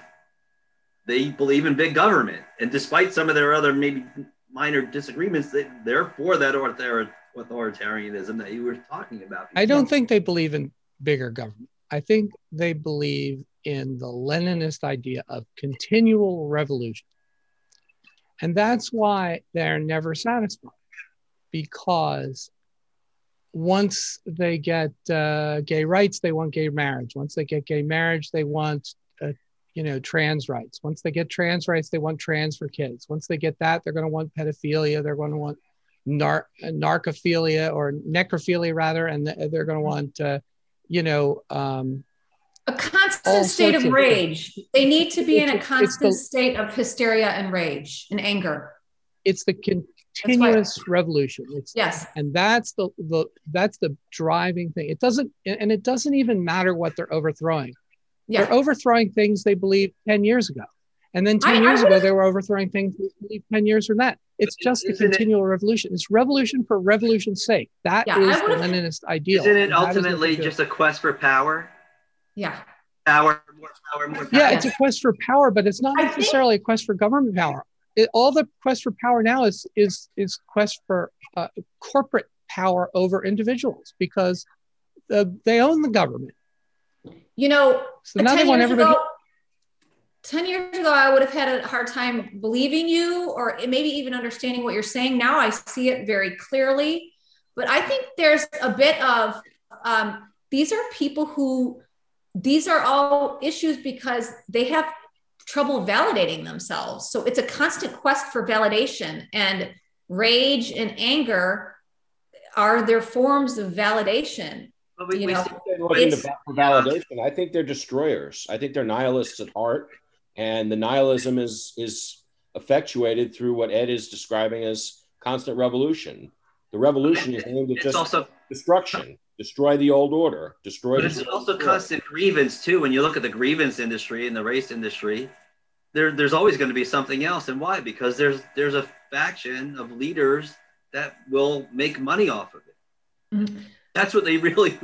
S3: they believe in big government, and despite some of their other maybe minor disagreements, they, they're for that author, authoritarianism that you were talking about.
S5: I don't think they believe in bigger government. I think they believe in the Leninist idea of continual revolution. And that's why they're never satisfied because once they get uh, gay rights, they want gay marriage. Once they get gay marriage, they want, uh, you know, trans rights. Once they get trans rights, they want trans for kids. Once they get that, they're going to want pedophilia. They're going to want nar- narcophilia or necrophilia rather, and they're going to want, uh, you know, um,
S4: a constant state of rage. Things. They need to be in a constant the, state of hysteria and rage and anger.
S5: It's the continuous revolution. It's,
S4: yes,
S5: and that's the the that's the driving thing. It doesn't, and it doesn't even matter what they're overthrowing. Yeah. They're overthrowing things they believed ten years ago, and then ten I, years I ago they were overthrowing things they believed ten years from that. It's just a continual it, revolution. It's revolution for revolution's sake. That yeah, is the Leninist ideal.
S3: Isn't it ultimately just a quest for power?
S4: Yeah.
S3: Power, more power, more power.
S5: Yeah, it's a quest for power, but it's not necessarily a quest for government power. It, all the quest for power now is is is quest for uh, corporate power over individuals because uh, they own the government.
S4: You know, so now they want everybody. Ago, 10 years ago, I would have had a hard time believing you or maybe even understanding what you're saying. Now I see it very clearly. But I think there's a bit of um, these are people who these are all issues because they have trouble validating themselves. So it's a constant quest for validation, and rage and anger are their forms of validation.
S2: But we, you we know, they're looking for validation. I think they're destroyers. I think they're nihilists at heart, and the nihilism is is effectuated through what Ed is describing as constant revolution. The revolution is aimed at just also destruction destroy the old order, destroy.
S3: But it's also order. constant grievance too. When you look at the grievance industry and the race industry, there, there's always going to be something else. And why? Because there's there's a faction of leaders that will make money off of it. Mm-hmm. That's what they [laughs] really.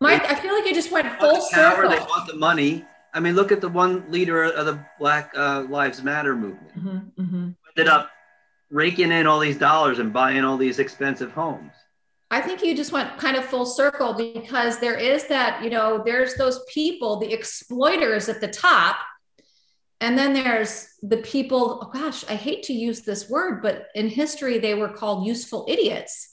S4: Mike, I feel like you just went full the power, circle.
S3: They want the money. I mean, look at the one leader of the Black uh, Lives Matter movement. Mm-hmm, mm-hmm. Ended up raking in all these dollars and buying all these expensive homes.
S4: I think you just went kind of full circle because there is that, you know, there's those people, the exploiters at the top. And then there's the people, oh gosh, I hate to use this word, but in history, they were called useful idiots.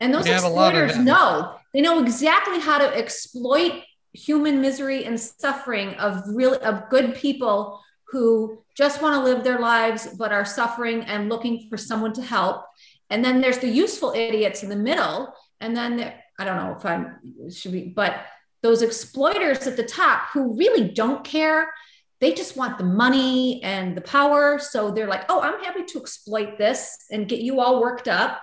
S4: And those exploiters know, they know exactly how to exploit human misery and suffering of really of good people who just want to live their lives but are suffering and looking for someone to help and then there's the useful idiots in the middle. And then there, I don't know if I'm should be, but those exploiters at the top who really don't care. They just want the money and the power. So they're like, oh, I'm happy to exploit this and get you all worked up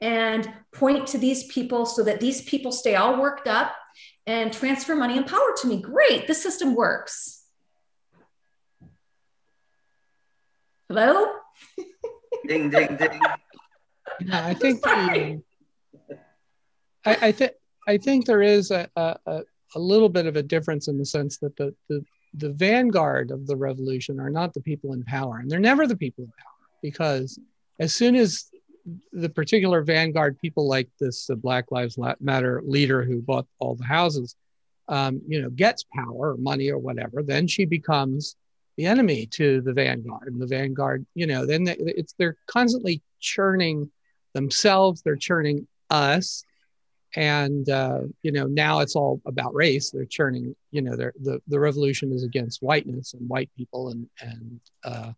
S4: and point to these people so that these people stay all worked up and transfer money and power to me. Great, this system works. Hello? [laughs]
S3: Ding, ding, ding.
S5: Yeah, I think [laughs] the, I, I think I think there is a, a, a little bit of a difference in the sense that the, the the vanguard of the revolution are not the people in power, and they're never the people in power because as soon as the particular vanguard people like this uh, Black Lives Matter leader who bought all the houses, um, you know, gets power or money or whatever, then she becomes the enemy to the vanguard. And the vanguard, you know, then they, it's they're constantly churning themselves, they're churning us. And uh, you know now it's all about race. They're churning. You know, the the revolution is against whiteness and white people, and and uh,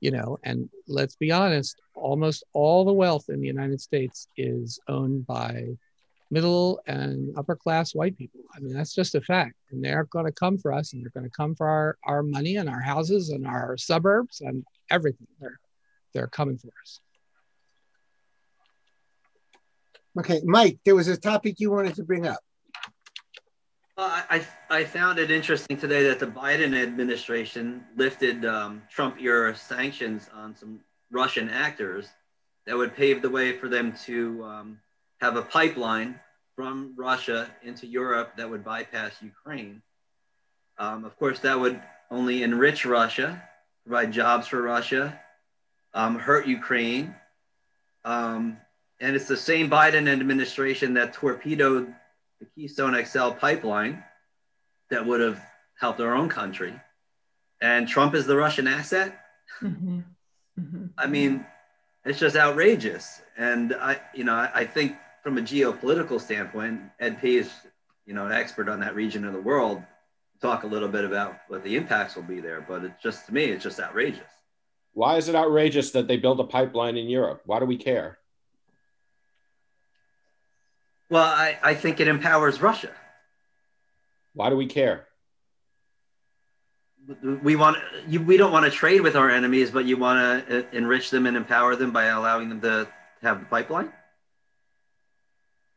S5: you know, and let's be honest, almost all the wealth in the United States is owned by middle and upper class white people. I mean, that's just a fact. And they're going to come for us and they're going to come for our, our money and our houses and our suburbs and everything. They're, they're coming for us.
S1: Okay, Mike, there was a topic you wanted to bring up.
S3: Well, I, I found it interesting today that the Biden administration lifted um, Trump era sanctions on some Russian actors that would pave the way for them to um, have a pipeline from Russia into Europe that would bypass Ukraine. Um, of course, that would only enrich Russia, provide jobs for Russia, um, hurt Ukraine. Um, and it's the same Biden administration that torpedoed the Keystone XL pipeline that would have helped our own country. And Trump is the Russian asset. Mm-hmm. Mm-hmm. I mean, it's just outrageous. And I, you know, I, I think from a geopolitical standpoint, Ed P is, you know, an expert on that region of the world. Talk a little bit about what the impacts will be there, but it's just to me, it's just outrageous.
S2: Why is it outrageous that they build a pipeline in Europe? Why do we care?
S3: Well, I, I think it empowers Russia.
S2: Why do we care?
S3: We want you, we don't want to trade with our enemies, but you want to enrich them and empower them by allowing them to have the pipeline.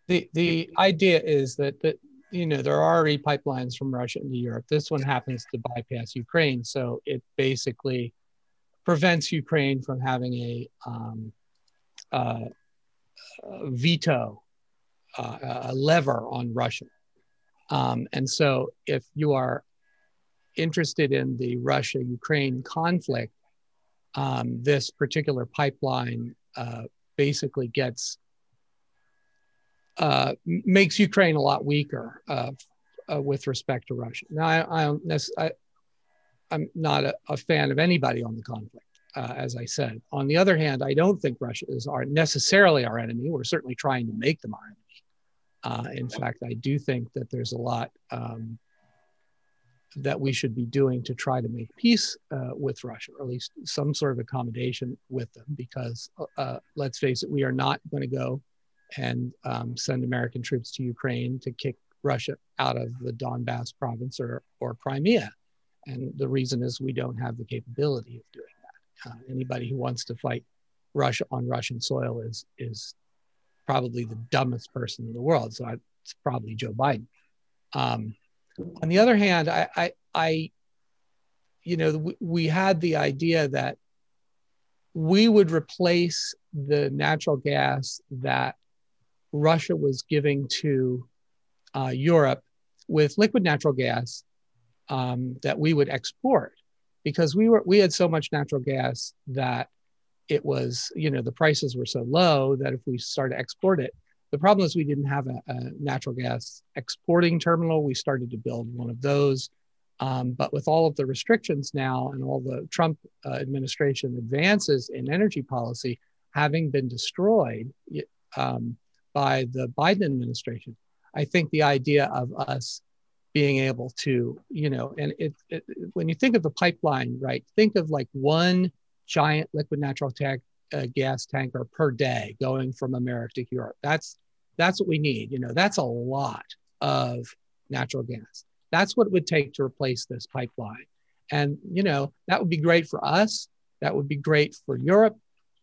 S5: The the idea is that that you know there are already pipelines from Russia into Europe. This one happens to bypass Ukraine, so it basically prevents Ukraine from having a, um, uh, a veto, uh, a lever on Russia. Um, and so, if you are interested in the Russia Ukraine conflict, um, this particular pipeline uh, basically gets uh, makes Ukraine a lot weaker uh, uh, with respect to Russia. Now, I, I, I'm not a, a fan of anybody on the conflict, uh, as I said. On the other hand, I don't think Russia is our, necessarily our enemy. We're certainly trying to make them our enemy. Uh, in fact, I do think that there's a lot um, that we should be doing to try to make peace uh, with Russia, or at least some sort of accommodation with them, because uh, let's face it, we are not going to go and um, send American troops to Ukraine to kick Russia out of the Donbass province or, or Crimea. And the reason is we don't have the capability of doing that. Uh, anybody who wants to fight Russia on Russian soil is is probably the dumbest person in the world. So I, it's probably Joe Biden. Um, on the other hand, I, I, I you know, we, we had the idea that we would replace the natural gas that Russia was giving to uh, Europe with liquid natural gas um, that we would export because we were we had so much natural gas that it was you know the prices were so low that if we started to export it the problem is we didn't have a, a natural gas exporting terminal. We started to build one of those. Um, but with all of the restrictions now and all the trump uh, administration advances in energy policy having been destroyed um, by the biden administration i think the idea of us being able to, you know, and it, it, when you think of the pipeline, right, think of like one giant liquid natural tank, uh, gas tanker per day going from America to Europe. That's that's what we need. You know, that's a lot of natural gas. That's what it would take to replace this pipeline. And you know, that would be great for us. That would be great for Europe.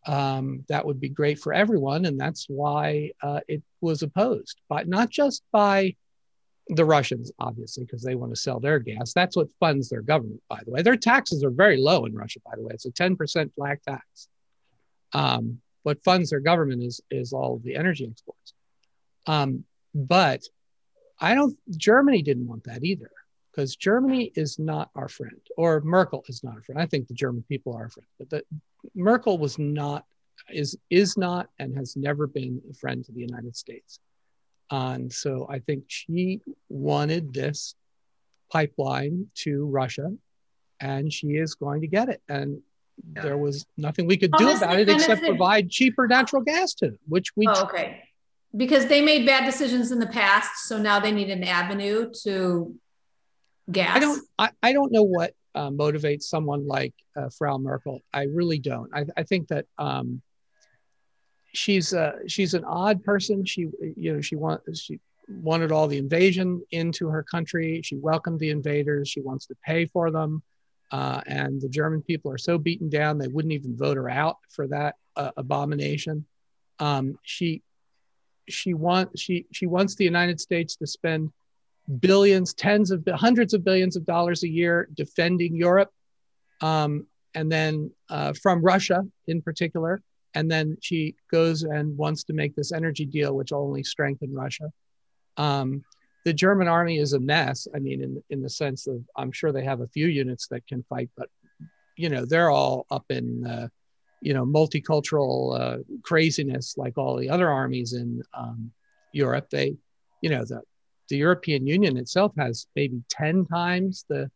S5: Um, that would be great for everyone, and that's why uh, it was opposed, but not just by the Russians, obviously, because they want to sell their gas. That's what funds their government, by the way. Their taxes are very low in Russia, by the way. It's a 10% flat tax. Um, what funds their government is is all the energy exports. Um, but I don't. Germany didn't want that either, because Germany is not our friend, or Merkel is not our friend. I think the German people are our friend, but the, Merkel was not, is is not, and has never been a friend to the United States. And so I think she wanted this pipeline to Russia and she is going to get it. And yeah. there was nothing we could do about it except provide cheaper natural gas to them, which we.
S4: Oh, okay. Because they made bad decisions in the past. So now they need an avenue to gas.
S5: I don't, I, I don't know what uh, motivates someone like uh, Frau Merkel. I really don't. I, I think that um, she's uh, she's an odd person. She you know she want she wanted all the invasion into her country. She welcomed the invaders. She wants to pay for them. Uh, and the German people are so beaten down they wouldn't even vote her out for that uh, abomination. Um, she she wants she she wants the United States to spend billions, tens of hundreds of billions of dollars a year defending Europe, um, and then uh, from Russia in particular. And then she goes and wants to make this energy deal, which will only strengthen Russia. Um, the German army is a mess. I mean, in in the sense of I'm sure they have a few units that can fight, but you know they're all up in uh, you know multicultural uh, craziness like all the other armies in um, Europe. They, you know, the the European Union itself has maybe ten times the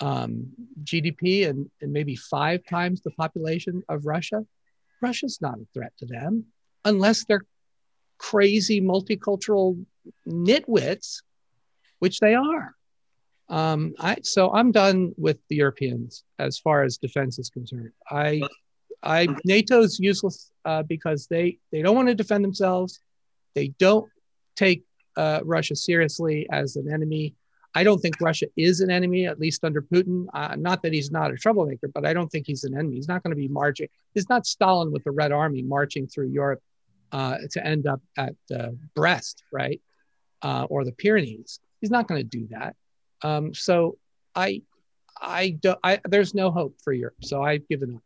S5: um, GDP and, and maybe five times the population of Russia. Russia's not a threat to them unless they're crazy multicultural nitwits, which they are. Um, I, so I'm done with the Europeans as far as defense is concerned. I, I NATO's useless uh, because they they don't want to defend themselves. They don't take uh, Russia seriously as an enemy. I don't think Russia is an enemy, at least under Putin. Uh, not that he's not a troublemaker, but I don't think he's an enemy. He's not going to be marching. He's not Stalin with the Red Army marching through Europe uh, to end up at uh, Brest, right, uh, or the Pyrenees. He's not going to do that. Um, so I, I don't. I, there's no hope for Europe. So I've given up.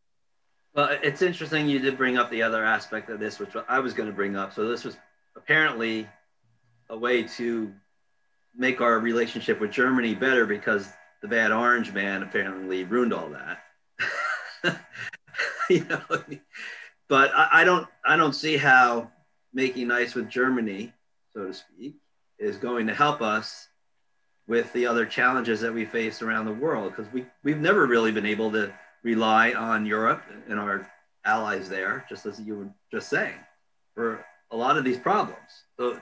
S3: Well, it's interesting you did bring up the other aspect of this, which I was going to bring up. So this was apparently a way to make our relationship with Germany better because the bad orange man apparently ruined all that. [laughs] you know, but I, I, don't I don't see how making nice with Germany, so to speak, is going to help us with the other challenges that we face around the world because we we've never really been able to rely on Europe and our allies there, just as you were just saying, for a lot of these problems. So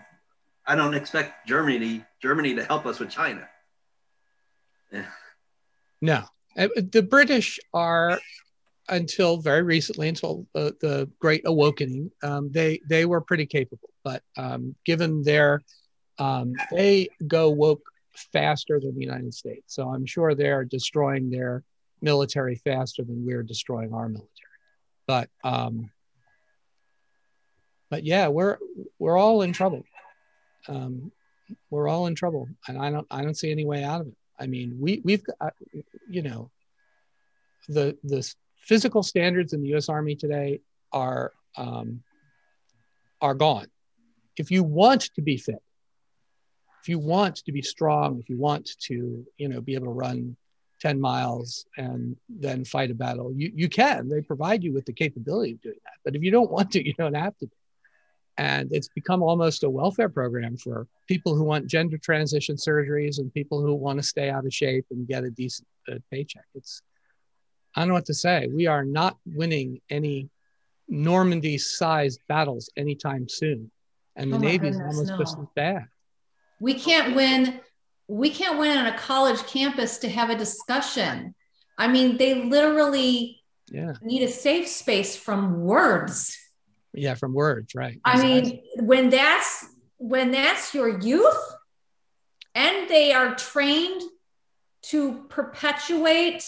S3: I don't expect Germany Germany to help us with China.
S5: No, uh, the British are until very recently, until the, the Great Awakening, um, they they were pretty capable. But um, given their um, they go woke faster than the United States, so I'm sure they're destroying their military faster than we're destroying our military. But um, but yeah, we're we're all in trouble um, we're all in trouble, and I don't I don't see any way out of it. I mean, we we've got, you know, the the physical standards in the U.S. Army today are um, are gone. If you want to be fit, if you want to be strong, if you want to, you know, be able to run 10 miles and then fight a battle, you, you can. They provide you with the capability of doing that. But if you don't want to, you don't have to. And it's become almost a welfare program for people who want gender transition surgeries and people who want to stay out of shape and get a decent uh, paycheck. It's, I don't know what to say. We are not winning any Normandy sized battles anytime soon. And the oh Navy is almost no. just as bad.
S4: We can't win. We can't win on a college campus to have a discussion. I mean, they literally
S5: yeah.
S4: need a safe space from words
S5: yeah from words right
S4: i mean when that's when that's your youth and they are trained to perpetuate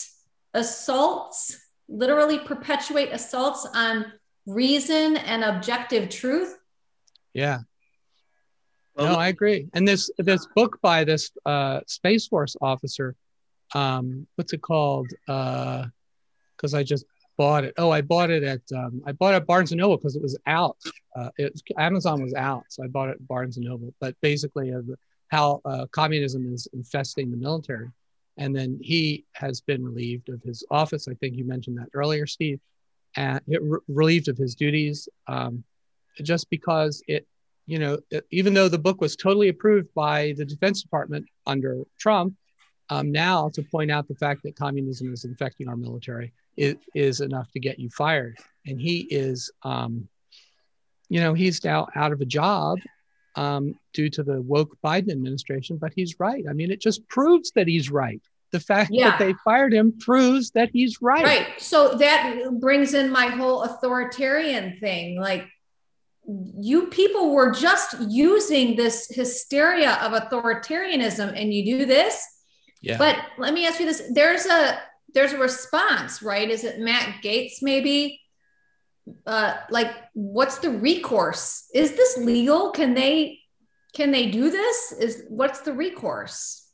S4: assaults literally perpetuate assaults on reason and objective truth.
S5: Yeah. No i agree. And this this book by this uh space force officer um what's it called? Uh because i just bought it. Oh, I bought it at um, I bought it at Barnes and Noble because it was out. Uh, it, Amazon was out, so I bought it at Barnes and Noble. But basically, of how uh, communism is infesting the military, and then he has been relieved of his office. I think you mentioned that earlier, Steve, and re- relieved of his duties um, just because it, you know, even though the book was totally approved by the Defense Department under Trump, um, now to point out the fact that communism is infecting our military is, is enough to get you fired. And he is, um, you know, he's now out of a job um, due to the woke Biden administration, but he's right. I mean, it just proves that he's right. The fact yeah. that they fired him proves that he's right.
S4: Right. So that brings in my whole authoritarian thing. Like, you people were just using this hysteria of authoritarianism, and you do this.
S5: Yeah.
S4: But let me ask you this: there's a there's a response, right? Is it Matt Gaetz maybe uh, like what's the recourse? Is this legal? Can they can they do this? Is what's the recourse?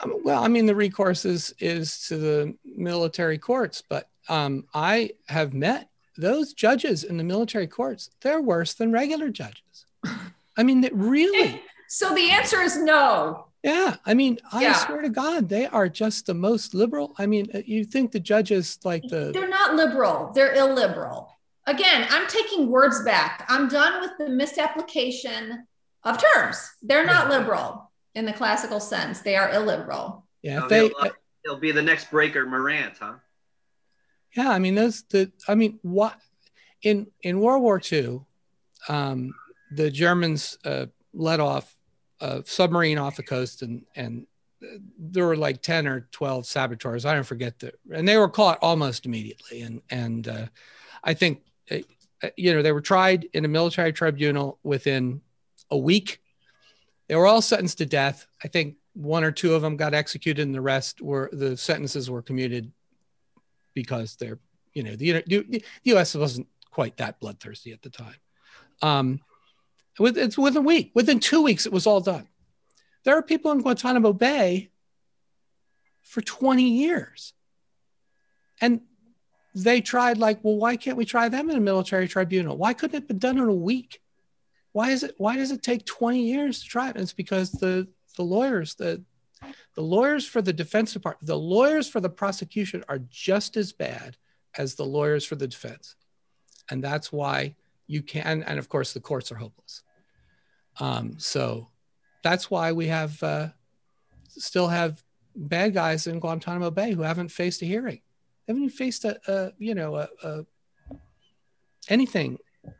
S5: Um, well, I mean, the recourse is is to the military courts, but um, I have met those judges in the military courts. They're worse than regular judges. [laughs] I mean, that really.
S4: So the answer is no.
S5: Yeah, I mean, I
S4: Yeah.
S5: swear to God, they are just the most liberal. I mean, uh, you think the judges like the
S4: They're not liberal. They're illiberal. Again, I'm taking words back. I'm done with the misapplication of terms. They're not liberal in the classical sense. They are illiberal.
S5: yeah, if they
S3: he'll, he'll be the next breaker Morant, huh?
S5: Yeah, I mean those the I mean what in in World War II, um, the Germans uh, let off a submarine off the coast and and there were like 10 or 12 saboteurs. I don't forget the and they were caught almost immediately and and uh, I think uh, you know they were tried in a military tribunal within a week. They were all sentenced to death. I think one or two of them got executed and the rest were the sentences were commuted because they're you know the, the U.S. wasn't quite that bloodthirsty at the time. Um, it's within a week, within two weeks, it was all done. There are people in Guantanamo Bay for 20 years, and they tried like, well, why can't we try them in a military tribunal? Why couldn't it be done in a week? Why is it? Why does it take 20 years to try it? And it's because the the lawyers, the the lawyers for the defense department, the lawyers for the prosecution are just as bad as the lawyers for the defense. And that's why you can, and of course, the courts are hopeless. Um, so that's why we have uh, still have bad guys in Guantanamo Bay who haven't faced a hearing, haven't even faced a, a you know, a, a anything.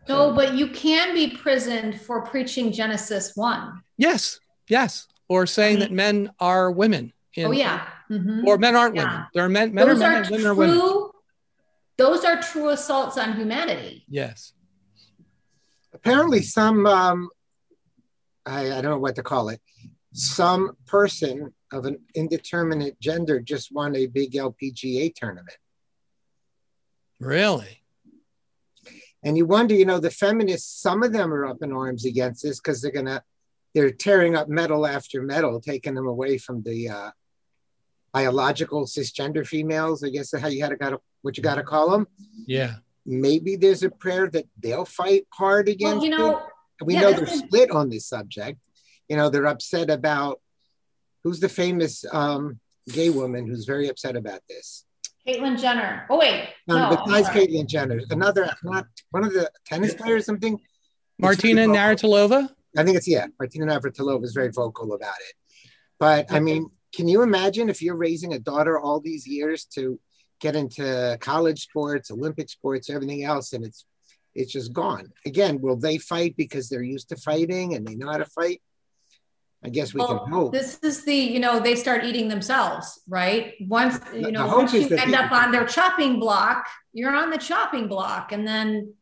S4: No, but you can be prisoned for preaching Genesis 1.
S5: Yes, yes, or saying
S4: I
S5: that men are women. in-
S4: oh, yeah. Mhm.
S5: Or men aren't
S4: Yeah.
S5: women. There are men. Men
S4: those
S5: are men.
S4: are
S5: and women are women.
S4: true. Those are true assaults on humanity.
S5: Yes.
S1: apparently some um, I, I don't know what to call it some person of an indeterminate gender just won a big lpga tournament
S5: Really.
S1: and you wonder you know the feminists some of them are up in arms against this because they're gonna they're tearing up medal after medal taking them away from the uh, biological cisgender females i guess is how you gotta, gotta what you gotta call them
S5: Yeah.
S1: maybe there's a prayer that they'll fight hard against
S4: Well, you
S1: it.
S4: Know,
S1: we
S4: yeah,
S1: know they're split on this subject. You know, they're upset about who's the famous um, gay woman who's very upset about this.
S4: Caitlyn Jenner. Oh, wait.
S1: Um,
S4: no, I'm
S1: besides. Caitlyn Jenner, another not one of the tennis players, something.
S5: Martina
S1: It's.
S5: Navratilova.
S1: I think it's yeah. Martina Navratilova is very vocal about it. But I mean, can you imagine if you're raising a daughter all these years to get into college sports, Olympic sports, everything else, and it's it's just gone. Again, will they fight because they're used to fighting and they know how to fight? I guess we
S4: Well,
S1: can hope.
S4: This is the, you know, they start eating themselves, right? Once, you know, once you end up on their chopping block, you're on the chopping block. And then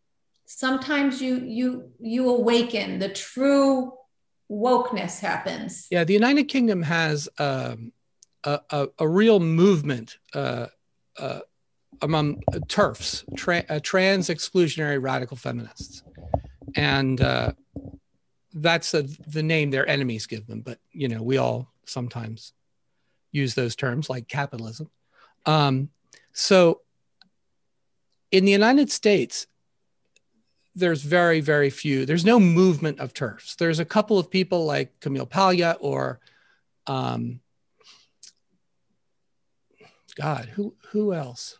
S4: sometimes you, you, you awaken, the true wokeness happens.
S5: Yeah, the United Kingdom has um, a, a, a real movement uh, uh, among TERFs, tra- uh, trans exclusionary radical feminists. And uh, that's the the name their enemies give them. But, you know, we all sometimes use those terms like capitalism. Um, so in the United States, there's very, very few. There's no movement of TERFs. There's a couple of people like Camille Paglia or, um, God, who who else?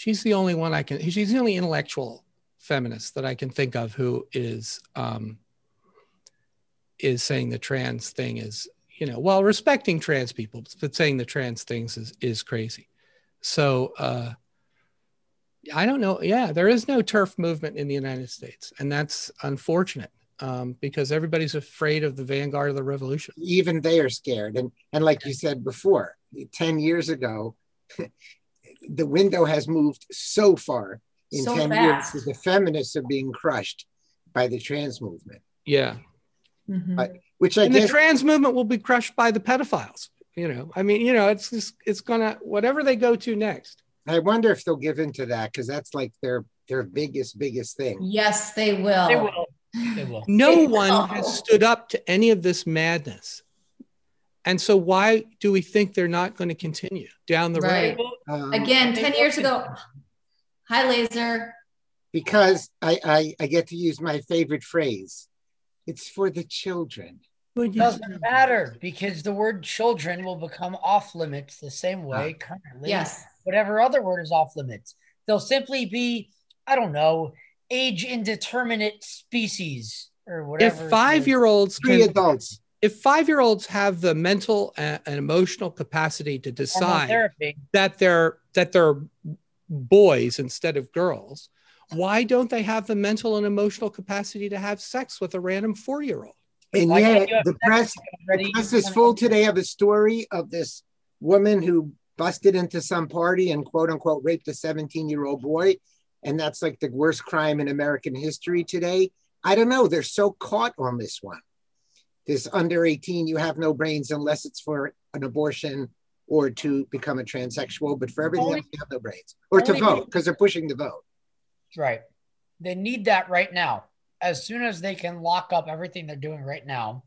S5: She's the only one I can. She's the only intellectual feminist that I can think of who is um, is saying the trans thing is, you know, while respecting trans people, but saying the trans things is is crazy. So. Uh, I don't know. Yeah, there is no TERF movement in the United States, and that's unfortunate um, because everybody's afraid of the vanguard of the revolution.
S1: Even they are scared. And and like you said before, 10 years ago, [laughs] the window has moved so far in
S4: So
S1: 10
S4: fast.
S1: years that the feminists are being crushed by the trans movement.
S5: Yeah,
S4: Mhm.
S1: But- Which I
S5: and the trans movement will be crushed by the pedophiles. You know, I mean, you know, it's just it's gonna whatever they go to next.
S1: I wonder if they'll give into that because that's like their their biggest biggest thing.
S4: Yes, they will.
S6: They will. They will.
S5: No
S4: They
S5: one
S4: will.
S5: has stood up to any of this madness. And so why do we think they're not going to continue down the
S4: Right.
S5: road?
S1: Um,
S4: Again, 10 years ago. Hi, Laser.
S1: because I, I I get to use my favorite phrase. It's for the children.
S6: It doesn't matter because the word children will become off limits the same way currently.
S4: Yes.
S6: Whatever other word is off limits. They'll simply be, I don't know, age indeterminate species or whatever.
S5: If five year olds
S1: Three adults.
S5: If five year olds have the mental and, and emotional capacity to decide that they're that they're boys instead of girls, why don't they have the mental and emotional capacity to have sex with a random four year old?
S1: And
S6: Why
S1: yet the press the press is full today of a story of this woman who busted into some party and quote unquote raped a 17 year old boy. And that's like the worst crime in American history today. I don't know. They're so caught on this one. This under 18, you have no brains unless it's for an abortion or to become a transsexual. But for everything
S6: Only-
S1: else, you have no brains. Or to vote because they're pushing the vote.
S6: Right. They need that right now. As soon as they can lock up everything they're doing right now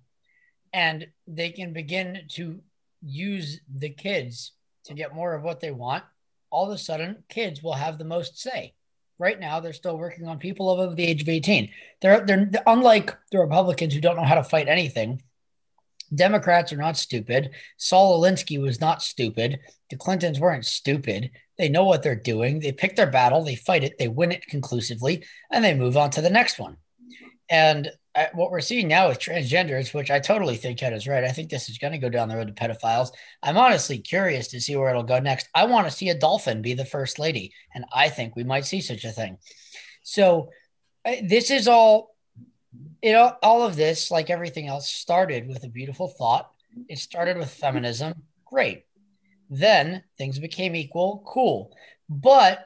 S6: and they can begin to use the kids to get more of what they want, all of a sudden kids will have the most say. Right now, they're still working on people over the age of 18. They're, they're unlike the Republicans who don't know how to fight anything. Democrats are not stupid. Saul Alinsky was not stupid. The Clintons weren't stupid. They know what they're doing. They pick their battle, they fight it, they win it conclusively, and they move on to the next one. And uh, what we're seeing now with transgenders, which I totally think Ed is right. I think this is going to go down the road to pedophiles. I'm honestly curious to see where it'll go next. I want to see a dolphin be the first lady, and I think we might see such a thing. So uh, this is all, you know, all of this, like everything else, started with a beautiful thought. It started with feminism. Great. Then things became equal. Cool. But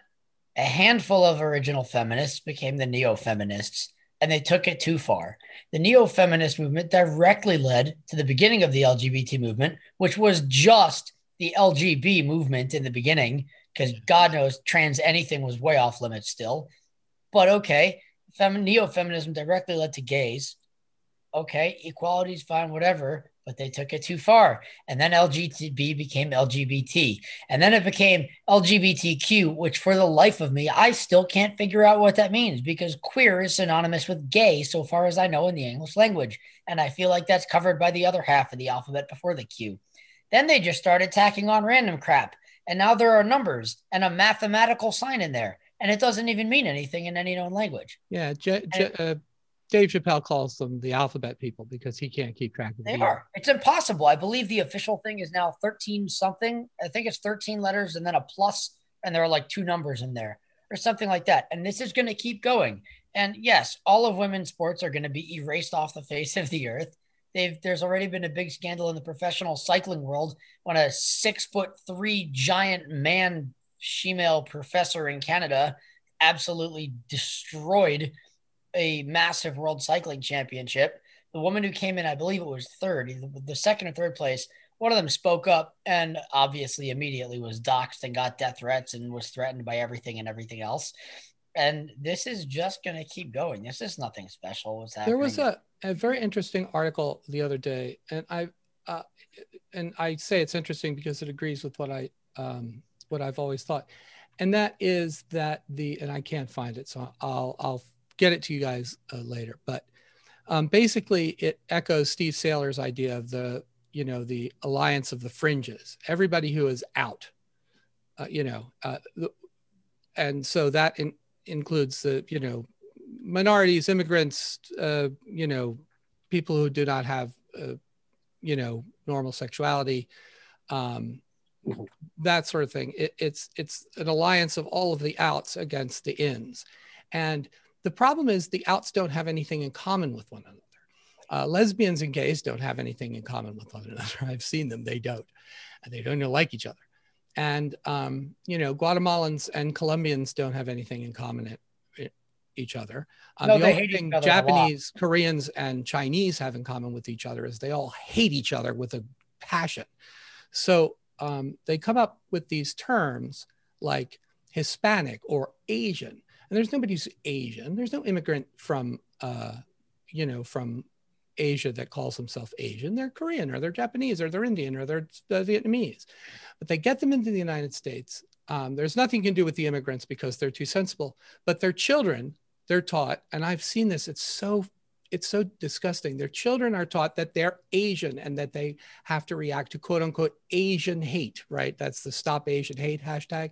S6: a handful of original feminists became the neo feminists and they took it too far. The neo feminist movement directly led to the beginning of the LGBT movement, which was just the LGB movement in the beginning, because God knows trans anything was way off limits still. But okay, fem- neo feminism directly led to gays. Okay, equality is fine, whatever, but they took it too far. And then LGBT became LGBT. And then it became LGBTQ, which for the life of me, I still can't figure out what that means because queer is synonymous with gay, so far as I know in the English language. And I feel like that's covered by the other half of the alphabet before the Q. Then they just started tacking on random crap. And now there are numbers and a mathematical sign in there. And it doesn't even mean anything in any known language.
S5: Yeah, J- J- uh, Dave Chappelle calls them the alphabet people because he can't keep track of them.
S6: They
S5: the
S6: are. It's impossible. I believe the official thing is now 13 something. I think it's 13 letters and then a plus, and there are like two numbers in there or something like that. And this is going to keep going. And yes, all of women's sports are going to be erased off the face of the earth. They've, there's already been a big scandal in the professional cycling world when a six foot three giant man female professor in Canada absolutely destroyed a massive world cycling championship. The woman who came in, I believe it was third, the second or third place, one of them spoke up and obviously immediately was doxxed and got death threats and was threatened by everything and everything else. And this is just going to keep going. This is nothing special. What's happening?
S5: There was a, a very interesting article the other day, and I uh, and I say it's interesting because it agrees with what I um, what I've always thought, and that is that the and I can't find it, so I'll I'll get it to you guys uh, later. But um, basically, it echoes Steve Sailer's idea of the you know the alliance of the fringes, everybody who is out, uh, you know, uh, and so that in, includes the you know minorities, immigrants, uh, you know, people who do not have, uh, you know, normal sexuality, um, that sort of thing. It, it's it's an alliance of all of the outs against the ins, and the problem is the outs don't have anything in common with one another. Uh, lesbians and gays don't have anything in common with one another. [laughs] I've seen them; they don't, and they don't even like each other. And um, you know, Guatemalans and Colombians don't have anything in common at, each other. Um,
S6: No,
S5: the
S6: they
S5: only
S6: hate each
S5: thing
S6: other a lot.
S5: Japanese, Koreans, and Chinese have in common with each other is they all hate each other with a passion. So um, they come up with these terms like Hispanic or Asian. And there's nobody who's Asian. There's no immigrant from, uh, you know, from Asia that calls themselves Asian. They're Korean or they're Japanese or they're Indian or they're uh, Vietnamese. But they get them into the United States. Um, there's nothing you can do with the immigrants because they're too sensible. But their children, they're taught, and I've seen this. It's so it's so disgusting. Their children are taught that they're Asian and that they have to react to quote unquote Asian hate, right? That's the stop Asian hate hashtag.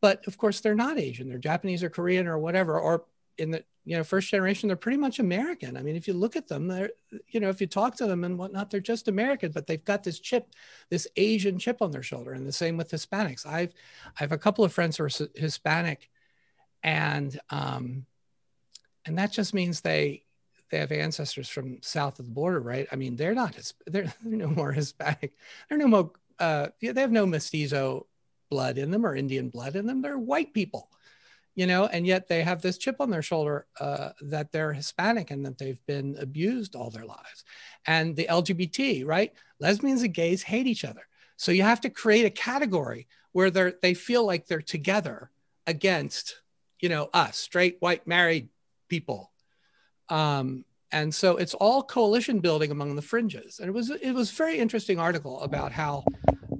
S5: But of course, they're not Asian. They're Japanese or Korean or whatever, or in the you know first generation they're pretty much american. I mean if you look at them they're you know if you talk to them and whatnot they're just american but they've got this chip this asian chip on their shoulder. And the same with hispanics. I've i have a couple of friends who are hispanic and um and that just means they they have ancestors from south of the border right? I mean they're not they're, [laughs] they're no more hispanic. They're no more uh they have no mestizo blood in them or indian blood in them they're white people you know, and yet they have this chip on their shoulder uh, that they're Hispanic and that they've been abused all their lives. And the LGBT, right? Lesbians and gays hate each other. So you have to create a category where they're, they feel like they're together against, you know, us, straight, white, married people. Um, and so it's all coalition building among the fringes. And it was it was very interesting article about how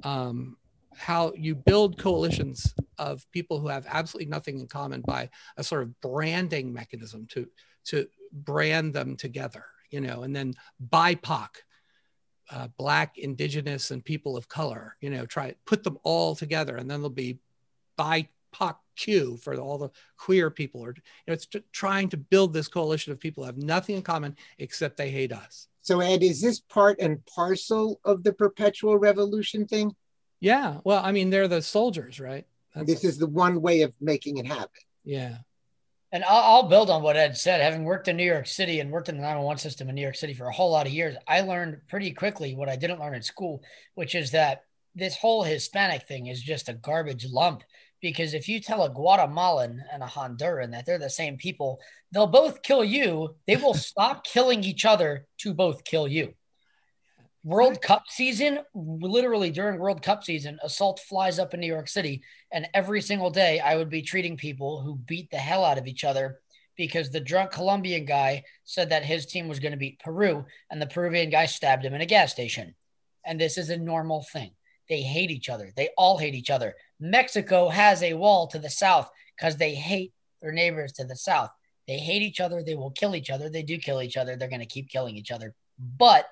S5: um, how you build coalitions of people who have absolutely nothing in common by a sort of branding mechanism to to brand them together you know and then bipoc uh, black indigenous and people of color you know try put them all together and then there'll be bipoc q for all the queer people or you know it's trying to build this coalition of people who have nothing in common except they hate us.
S1: So ed is this part and parcel of the perpetual revolution thing
S5: yeah. Well, I mean, they're the soldiers, right?
S1: That's this is the one way of making it happen.
S5: Yeah.
S6: And I'll, I'll, build on what Ed said. Having worked in New York City and worked in the 911 system in New York City for a whole lot of years, I learned pretty quickly what I didn't learn in school, which is that this whole Hispanic thing is just a garbage lump. Because if you tell a Guatemalan and a Honduran that they're the same people, they'll both kill you. They will [laughs] stop killing each other to both kill you. World Cup season, literally during World Cup season, assault flies up in New York City. And every single day, I would be treating people who beat the hell out of each other because the drunk Colombian guy said that his team was going to beat Peru, and the Peruvian guy stabbed him in a gas station. And this is a normal thing. They hate each other. They all hate each other. Mexico has a wall to the south because they hate their neighbors to the south. They hate each other. They will kill each other. They do kill each other. They're going to keep killing each other. But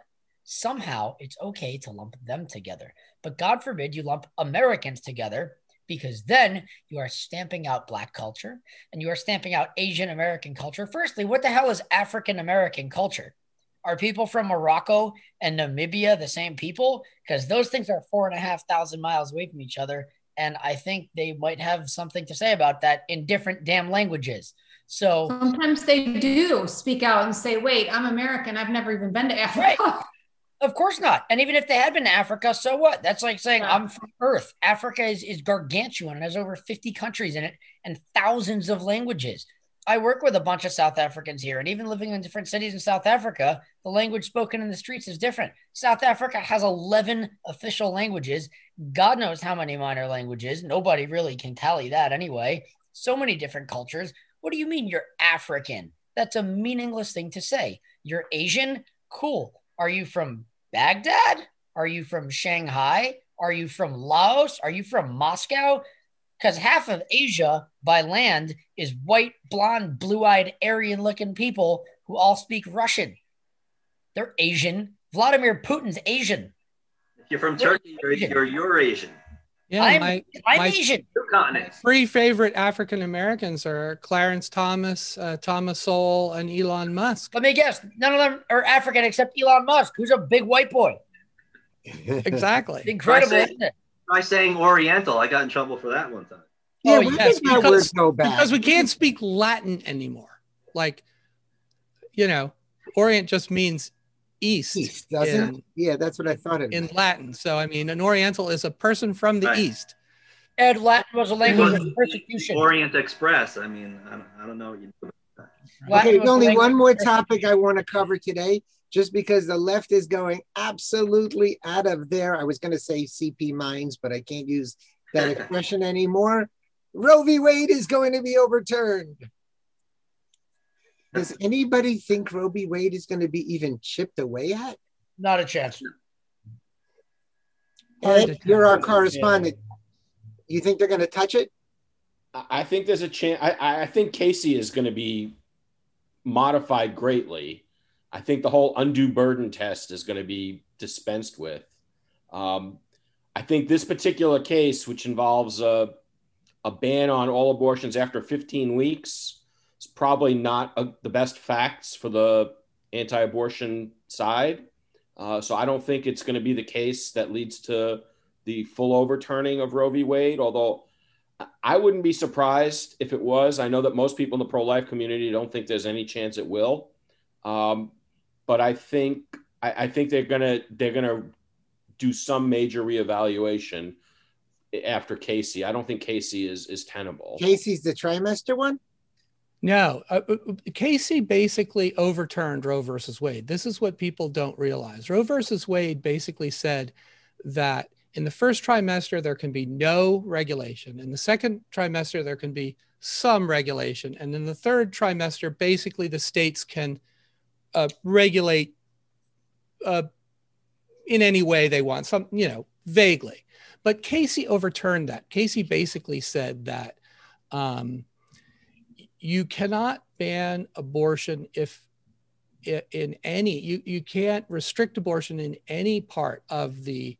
S6: somehow it's okay to lump them together. But God forbid you lump Americans together because then you are stamping out Black culture and you are stamping out Asian American culture. Firstly, what the hell is African American culture? Are people from Morocco and Namibia the same people? Because those things are four and a half thousand miles away from each other. And I think they might have something to say about that in different damn languages. So
S4: sometimes they do speak out and say, wait, I'm American. I've never even been to Africa. Right. [laughs]
S6: Of course not. And even if they had been to Africa, so what? That's like saying yeah. I'm from Earth. Africa is, is gargantuan and has over 50 countries in it and thousands of languages. I work with a bunch of South Africans here, and even living in different cities in South Africa, the language spoken in the streets is different. South Africa has 11 official languages. God knows how many minor languages. Nobody really can tally that anyway. So many different cultures. What do you mean you're African? That's a meaningless thing to say. You're Asian? Cool. Are you from Baghdad? Are you from Shanghai? Are you from Laos? Are you from Moscow? Because half of Asia by land is white, blonde, blue eyed, Aryan looking people who all speak Russian. They're Asian. Vladimir Putin's Asian.
S3: If you're from Turkey, you're, you're Eurasian.
S5: Yeah, I'm, my, I'm my Asian. Three favorite African Americans are Clarence Thomas, uh, Thomas Sowell, and Elon Musk.
S6: Let me guess. None of them are African except Elon Musk, who's a big white boy. [laughs]
S5: exactly.
S6: incredible,
S3: try saying, Try saying Oriental. I got in trouble for that one time.
S5: Yeah, oh, yes, because, because we can't speak Latin anymore. Like, you know, Orient just means east.
S1: East, doesn't in, it? Yeah, that's what I thought
S5: it in Latin. So I mean, an Oriental is a person from the right. east.
S6: And Latin was a language of persecution.
S3: Orient Express. I mean, I don't, I don't know.
S1: Okay, only one more topic I want to cover today, just because the left is going absolutely out of there. I was going to say CP minds, but I can't use that [laughs] expression anymore. Roe v. Wade is going to be overturned. Does anybody think Roe v. Wade is going to be even chipped away at?
S6: Not a chance.
S5: Hard to
S1: Ed, you're our correspondent. You think they're going to touch it?
S2: I I think there's a chance. I, I think Casey is going to be modified greatly. I think the whole undue burden test is going to be dispensed with. Um, I think this particular case, which involves a, a ban on all abortions after 15 weeks, is probably not a, the best facts for the anti abortion side. Uh, so I don't think it's going to be the case that leads to the full overturning of Roe v. Wade, although I wouldn't be surprised if it was. I know that most people in the pro life community don't think there's any chance it will. Um, but I think I, I think they're gonna they're gonna do some major reevaluation after Casey. I don't think Casey is is tenable.
S1: Casey's the trimester one?
S5: No, uh, uh, Casey basically overturned Roe versus Wade. This is what people don't realize. Roe versus Wade basically said that in the first trimester, there can be no regulation. In the second trimester, there can be some regulation. And in the third trimester, basically the states can uh, regulate uh, in any way they want, some, you know, vaguely. But Casey overturned that. Casey basically said that. Um, you cannot ban abortion if in any you, you can't restrict abortion in any part of the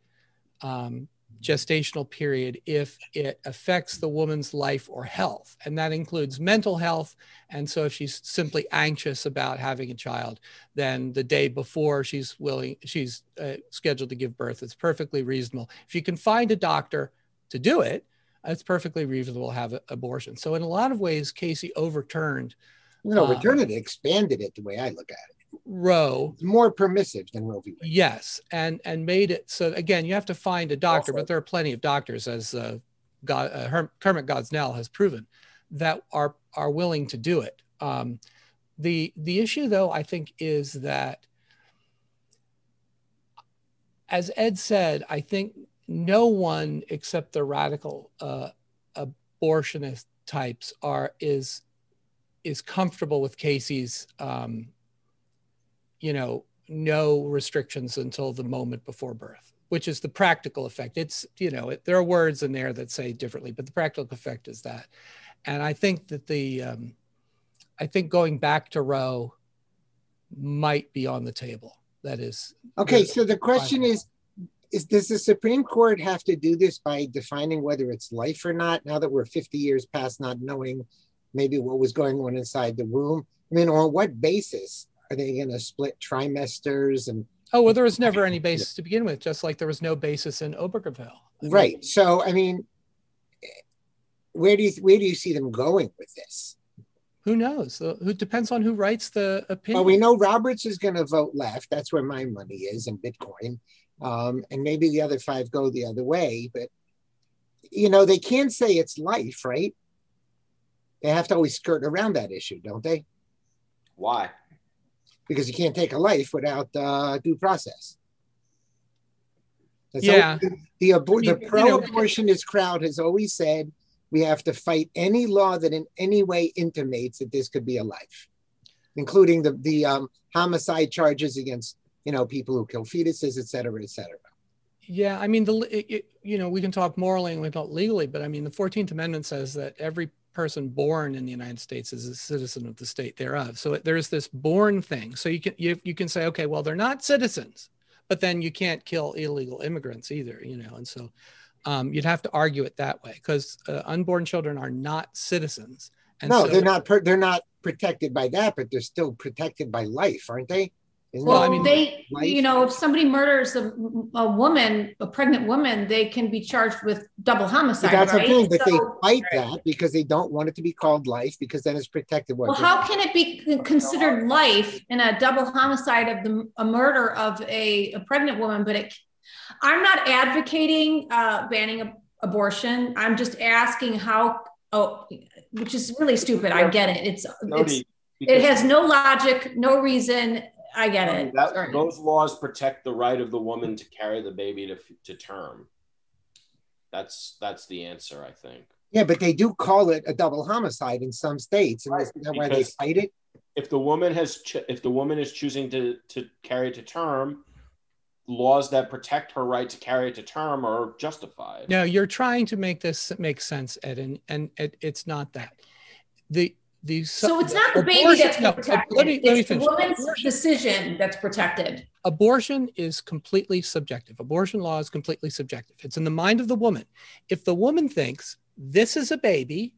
S5: um, gestational period if it affects the woman's life or health. And that includes mental health. And so if she's simply anxious about having a child then the day before she's willing she's uh, scheduled to give birth it's perfectly reasonable. If you can find a doctor to do it it's perfectly reasonable to have an abortion. So in a lot of ways, Casey overturned
S1: No,
S5: Uh,
S1: overturned it, expanded it the way I look at it.
S5: Roe.
S1: It's more permissive than Roe v. Wade.
S5: Yes, and and made it so again you have to find a doctor,
S2: Also-
S5: but there are plenty of doctors, as uh, God, uh, Herm, Kermit Gosnell has proven, that are are willing to do it. Um, the the issue though I think is that, as Ed said, I think no one except the radical uh, abortionist types are is is comfortable with Casey's um, you know no restrictions until the moment before birth which is the practical effect. It's you know it, there are words in there that say differently but the practical effect is that. And i think that the um, i think going back to roe might be on the table. That is
S1: Okay, so the question is, is does the Supreme Court have to do this by defining whether it's life or not? Now that we're 50 years past not knowing maybe what was going on inside the womb, I mean, on what basis are they going to split trimesters and
S5: oh well there was never any basis to begin with just like there was no basis in obergefell I mean,
S1: right? So, I mean, where do you where do you see them going with this?
S5: who knows Uh, who depends on who writes the opinion
S1: Well, we know Roberts is going to vote left. That's where my money is in Bitcoin. Um, and maybe the other five go the other way. But, you know, they can't say it's life, right? They have to always skirt around that issue, don't they?
S2: Why?
S1: Because you can't take a life without uh, due process. That's
S5: Yeah.
S1: always- the abor-
S5: I mean,
S1: the
S5: you know-
S1: pro-abortionist crowd has always said we have to fight any law that in any way intimates that this could be a life, including the the um, homicide charges against you know people who kill fetuses, et cetera, et cetera.
S5: Yeah, I mean, the it, it, you know we can talk morally and we can talk legally, but I mean, the Fourteenth Amendment says that every person born in the United States is a citizen of the state thereof. So there's this born thing. So you can you, you can say, okay, well, they're not citizens, but then you can't kill illegal immigrants either, you know. And so um, you'd have to argue it that way because uh, unborn children are not citizens. And
S1: no,
S5: so,
S1: they're not. Per- they're not protected by that, but they're still protected by life, aren't they? Isn't
S4: Well,
S5: I mean,
S4: they,
S1: life-
S4: you know, if somebody murders a, a woman, a pregnant woman, they can be charged with double
S1: But
S4: homicide,
S1: that's
S4: right?
S1: the thing, but they
S4: So-
S1: fight that because they don't want it to be called life because then it's protected. What
S4: Well, how can it be considered life in a double homicide of the a murder of a, a pregnant woman? But it, I'm not advocating uh, banning ab- abortion. I'm just asking how. Oh, which is really stupid. I get it. It's it's
S2: Jody,
S4: it has no logic, no reason. I get it.
S2: That, those laws protect the right of the woman to carry the baby to, to term. That's that's the answer, I think.
S1: Yeah, but they do call it a double homicide in some states, and
S2: Right,
S1: isn't that why they
S2: because-
S1: fight it?
S2: If the woman has, ch- if the woman is choosing to to carry it to term, laws that protect her right to carry it to term are justified.
S5: No, you're trying to make this make sense, Ed, and, and it, it's not that. The the
S4: So it's not the baby
S5: abortion-
S4: that's
S5: no,
S4: protected.
S5: let me- let me
S4: it's the
S5: finish.
S4: woman's
S5: Abortion-
S4: decision that's protected.
S5: abortion is completely subjective. Abortion law is completely subjective. It's in the mind of the woman. If the woman thinks this is a baby,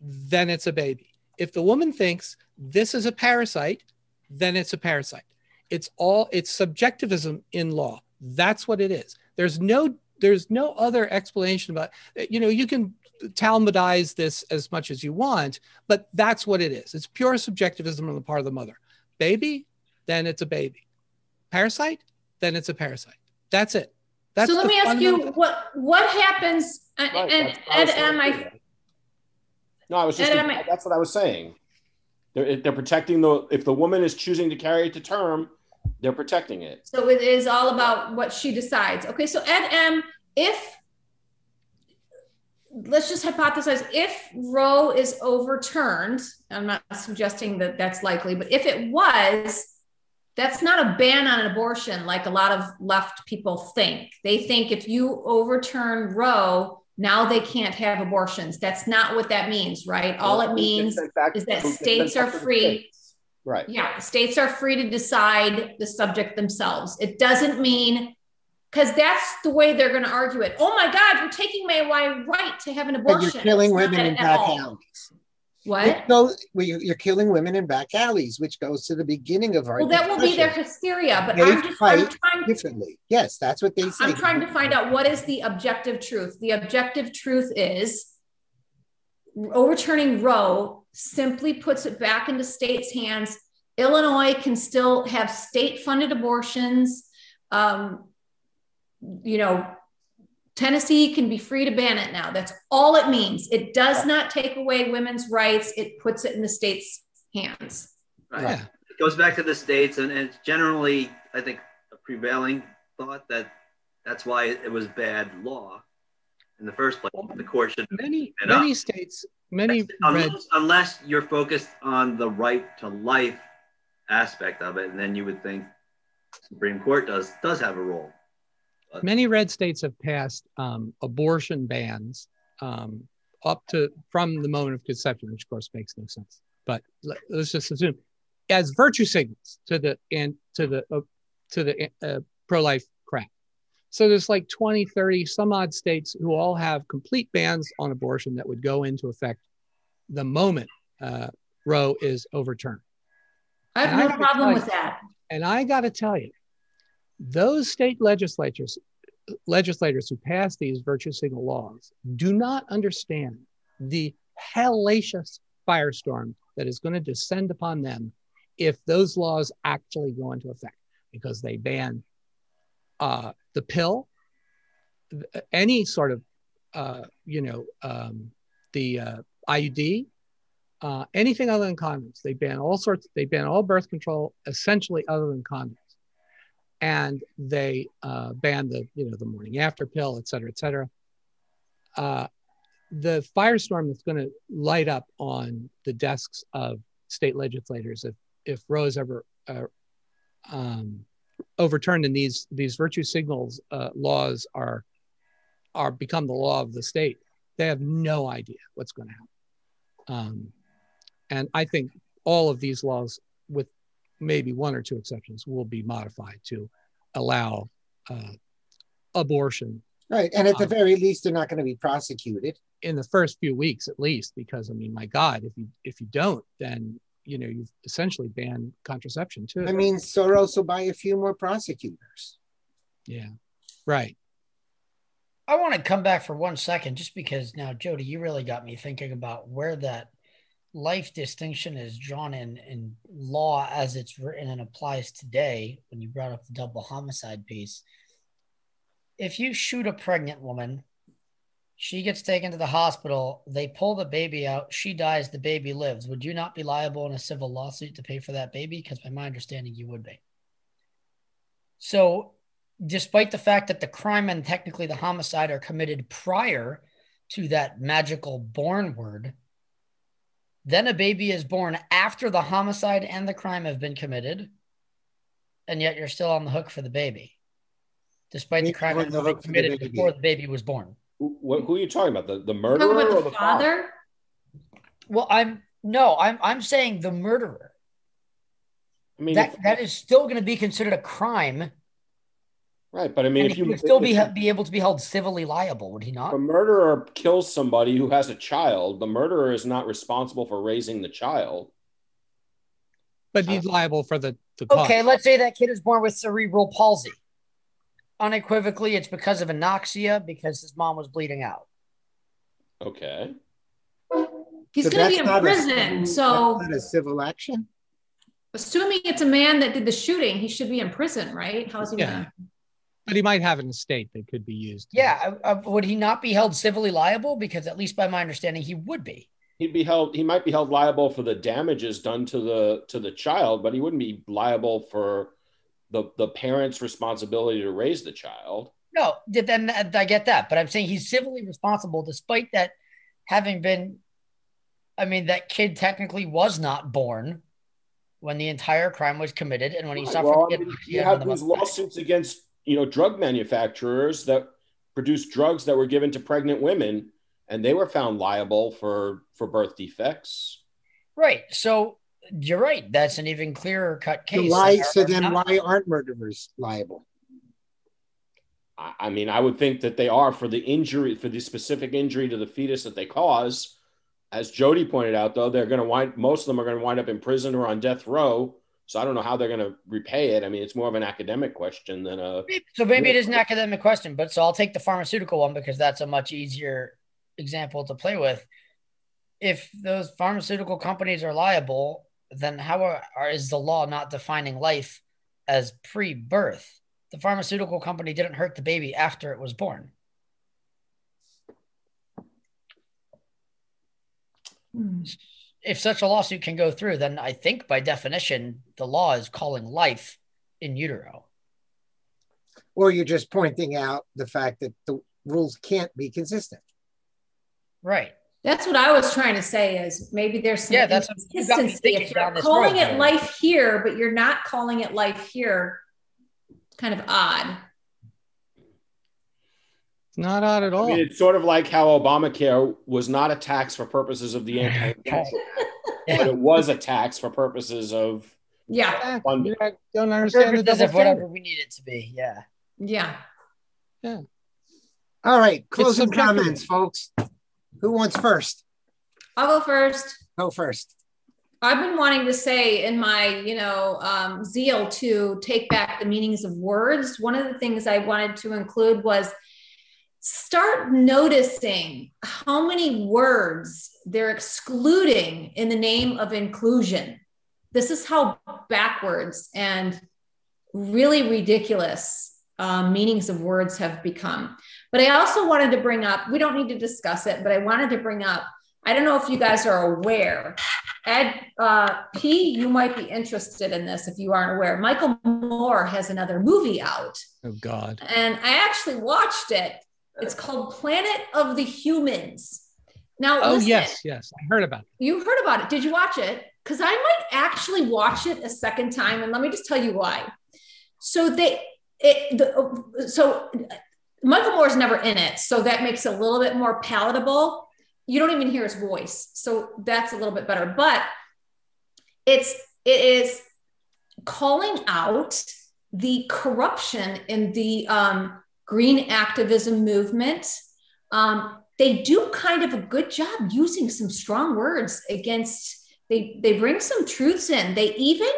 S5: then it's a baby. If the woman thinks this is a parasite, then it's a parasite. It's all it's subjectivism in law. That's what it is. There's no there's no other explanation about you know you can talmudize this as much as you want, but that's what it is. It's pure subjectivism on the part of the mother. Baby, then it's a baby parasite, then it's a parasite. That's it. That's
S4: so let me ask you what what happens and,
S2: Right,
S4: and
S2: that's what I was
S4: Ed, am I
S2: saying. No, I was just.
S4: And I'm-
S2: that's what I was saying. They're, they're protecting the. If the woman is choosing to carry it to term, they're protecting it.
S4: So it is all about what she decides. Okay, so Ed M, if let's just hypothesize if Roe is overturned, I'm not suggesting that that's likely, but if it was, that's not a ban on abortion like a lot of left people think. They think if you overturn Roe, now they can't have abortions. That's not what that means, right? All it means is that states are free.
S2: Right.
S4: Yeah, states are free to decide the subject themselves. It doesn't mean because that's the way they're going to argue it. Oh my God, you're taking my right to have an
S1: But
S4: abortion.
S1: you're killing women in back
S4: all.
S1: alleys.
S4: What?
S1: Goes- well, you're you're killing women in back alleys, which goes to the beginning of our
S4: Well, that will be their hysteria. But
S1: They
S4: I'm just I'm trying.
S1: differently. Yes, that's what they say.
S4: I'm trying to find out what is the objective truth. The objective truth is overturning Roe simply puts it back into states' hands. Illinois can still have state-funded abortions. Um, you know, Tennessee can be free to ban it now. That's all it means. It does not take away women's rights. It puts it in the state's hands.
S3: Right.
S5: Yeah.
S3: It goes back to the states, and, and it's generally, I think, a prevailing thought that that's why it was bad law in the first place. The court should
S5: Many
S3: It up.
S5: many states, many red
S3: unless, unless you're focused on the right to life aspect of it, and then you would think Supreme Court does does have a role.
S5: Many red states have passed um, abortion bans um, up to from the moment of conception, which of course makes no sense. But let, us just assume as virtue signals to the and to the uh, to the uh, pro-life crowd. So there's like 20, 30, some odd states who all have complete bans on abortion that would go into effect the moment uh, Roe is overturned.
S4: I have
S5: And
S4: no
S5: gotta
S4: problem with that.
S5: And I got to tell you, those state legislatures, legislators who pass these virtue signal laws do not understand the hellacious firestorm that is going to descend upon them if those laws actually go into effect because they ban uh, the pill, any sort of, uh, you know, um, the uh, IUD, uh, anything other than condoms. They ban all sorts. They ban all birth control, essentially other than condoms, and they uh, ban the you know the morning after pill, et cetera, et cetera. Uh, the firestorm that's going to light up on the desks of state legislators if if Roe is ever uh, um, overturned and these these virtue signals uh, laws are are become the law of the state, they have no idea what's going to happen. Um, and I think all of these laws, with maybe one or two exceptions, will be modified to allow uh, abortion
S1: Right. And at the
S5: Um,
S1: very least, they're not going to be prosecuted.
S5: in the first few weeks at least because i mean my god if you if you don't then you know you've essentially banned contraception too
S1: I mean, Soros will buy a few more prosecutors.
S5: yeah right
S6: I want to come back for one second just because now, Jody, you really got me thinking about where that life distinction is drawn in in law as it's written and applies today when you brought up the double homicide piece. If you shoot a pregnant woman, she gets taken to the hospital, they pull the baby out, she dies, the baby lives. Would you not be liable in a civil lawsuit to pay for that baby? Because by my understanding, you would be. So despite the fact that the crime and technically the homicide are committed prior to that magical born word, then a baby is born after the homicide and the crime have been committed, and yet you're still on the hook for the baby, despite the crime
S1: on
S6: having been
S1: hook for the
S6: committed before the baby was born.
S2: Who, who are you talking about? The, the murderer
S4: about
S2: or
S4: the
S2: the father?
S4: father.
S6: Well, I'm no, I'm I'm saying the murderer.
S2: I mean,
S6: That
S2: if-
S6: that is still going to be considered a crime,
S2: right. But I mean,
S6: and
S2: if
S6: he
S2: you
S6: would still be
S2: if
S6: be able to be held civilly liable, would he not?
S2: a murderer kills somebody who has a child, the murderer is not responsible for raising the child.
S5: But he's uh, liable for the, the cost.
S6: Okay, let's say that kid is born with cerebral palsy. Unequivocally, it's because of anoxia because his mom was bleeding out.
S2: Okay.
S4: He's
S1: So
S4: going to be in
S1: not a
S4: prison. So,
S1: that's not a civil action.
S4: assuming it's a man that did the shooting, he should be in prison, right? How's he
S5: Yeah.
S4: gonna?
S5: But he might have an estate that could be used.
S6: Yeah, uh, uh, would he not be held civilly liable? Because at least by my understanding, he would be.
S2: He'd be held he might be held liable for the damages done to the to the child, but he wouldn't be liable for the the parent's responsibility to raise the child.
S6: No, th- then uh, I get that, but I'm saying he's civilly responsible, despite that having been. I mean, that kid technically was not born when the entire crime was committed, and when he
S2: Right,
S6: suffered.
S2: well, I
S6: the
S2: mean,
S6: anoxia
S2: you
S6: and
S2: have these lawsuits against you know drug manufacturers that produce drugs that were given to pregnant women, and they were found liable for for birth defects.
S6: Right. So you're right. That's an even clearer cut case.
S1: why?
S6: than
S1: So
S6: our-
S1: then, why aren't murderers liable?
S2: I, I mean, I would think that they are for the injury, for the specific injury to the fetus that they cause. As Jody pointed out, though, they're going to wind. Most of them are going to wind up in prison or on death row. So I don't know how they're going to repay it. I mean, it's more of an academic question than a.
S6: So maybe it is an academic question, but so I'll take the pharmaceutical one because that's a much easier example to play with. If those pharmaceutical companies are liable, then how are, are is the law not defining life as pre-birth? The pharmaceutical company didn't hurt the baby after it was born.
S4: Hmm.
S6: If such a lawsuit can go through, then I think by definition the law is calling life in utero.
S1: Or you're just pointing out the fact that the rules can't be consistent.
S6: Right.
S4: That's what I was trying to say. Is maybe there's some
S6: Yeah, that's what you got me
S4: inconsistency.
S6: thinking
S4: If you're calling
S6: road,
S4: it
S6: Joe.
S4: life here, but you're not calling it life here, kind of odd.
S5: It's not odd at
S2: I
S5: all.
S2: mean, it's sort of like how Obamacare was not a tax for purposes of the Anti-Injunction [laughs] but it was a tax for purposes of
S4: Yeah,
S2: funding.
S5: You don't understand the
S6: Purposes of whatever we need it to be. Yeah.
S4: yeah. Yeah.
S1: All right, closing comments, folks. Who wants first?
S4: I'll go first.
S1: Go first.
S4: I've been wanting to say in my, you know, um, zeal to take back the meanings of words. One of the things I wanted to include was start noticing how many words they're excluding in the name of inclusion. This is how backwards and really ridiculous um, meanings of words have become. But I also wanted to bring up, we don't need to discuss it, but I wanted to bring up, I don't know if you guys are aware. Ed uh, P, you might be interested in this if you aren't aware. Michael Moore has another movie out,
S5: Oh God.
S4: and I actually watched it. It's called Planet of the Humans. Now,
S5: Oh
S4: listen,
S5: yes, yes. I heard about it.
S4: you heard about it. Did you watch it? Because I might actually watch it a second time, and let me just tell you why. So they, it, the, so Michael Moore's never in it, so that makes it a little bit more palatable. You don't even hear his voice, so that's a little bit better. But it's it is calling out the corruption in the um, green activism movement. Um, they do kind of a good job using some strong words against. They they bring some truths in. They even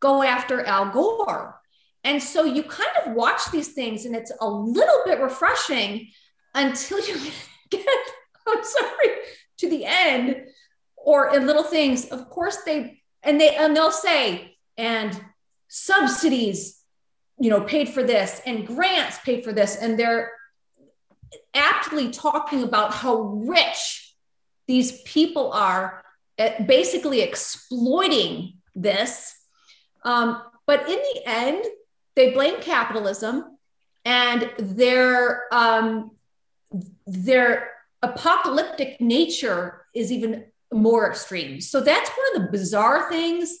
S4: go after Al Gore, and so you kind of watch these things, and it's a little bit refreshing until you [laughs] get. I'm sorry to the end, or in little things. Of course they and they and they'll say and subsidies you know paid for this and grants paid for this and they're aptly talking about how rich these people are at basically exploiting this um, but in the end they blame capitalism and they're um, they're apocalyptic nature is even more extreme. So that's one of the bizarre things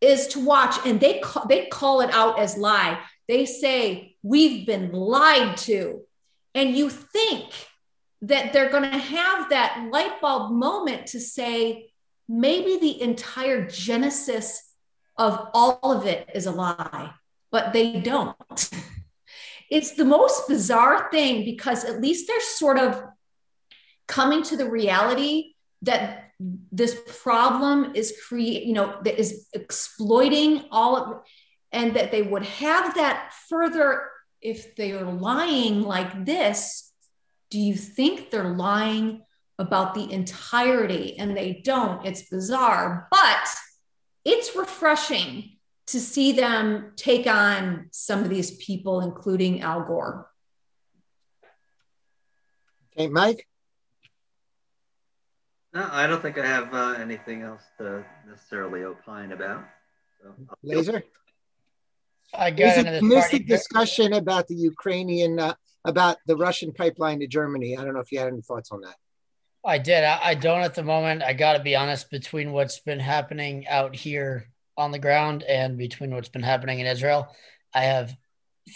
S4: is to watch and they call, they call it out as lie. They say we've been lied to. And you think that they're going to have that light bulb moment to say maybe the entire genesis of all of it is a lie, but they don't. [laughs] it's the most bizarre thing because at least they're sort of coming to the reality that this problem is create you know that is exploiting all of and that they would have that further if they are lying like this do you think they're lying about the entirety and they don't it's bizarre but it's refreshing to see them take on some of these people including al gore
S1: okay mike
S3: no, I don't think I have uh, anything else to necessarily opine about. So,
S1: Laser?
S6: I got
S1: There's
S6: into
S1: a
S6: this
S1: mystic
S6: party.
S1: discussion about the Ukrainian, uh, about the Russian pipeline to Germany. I don't know if you had any thoughts on that.
S6: I did. I, I don't at the moment. I got to be honest. Between what's been happening out here on the ground and between what's been happening in Israel, I have,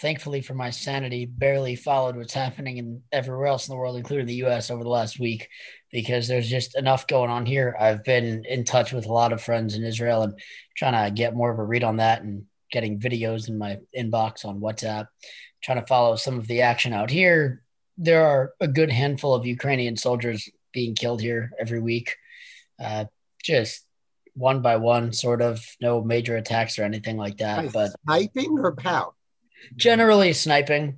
S6: thankfully for my sanity, barely followed what's happening in everywhere else in the world, including the U.S. over the last week, because there's just enough going on here. I've been in touch with a lot of friends in Israel and trying to get more of a read on that and getting videos in my inbox on WhatsApp, trying to follow some of the action out here. There are a good handful of Ukrainian soldiers being killed here every week. Uh, just one by one, sort of, no major attacks or anything like that. But
S1: sniping or how?
S6: Generally sniping.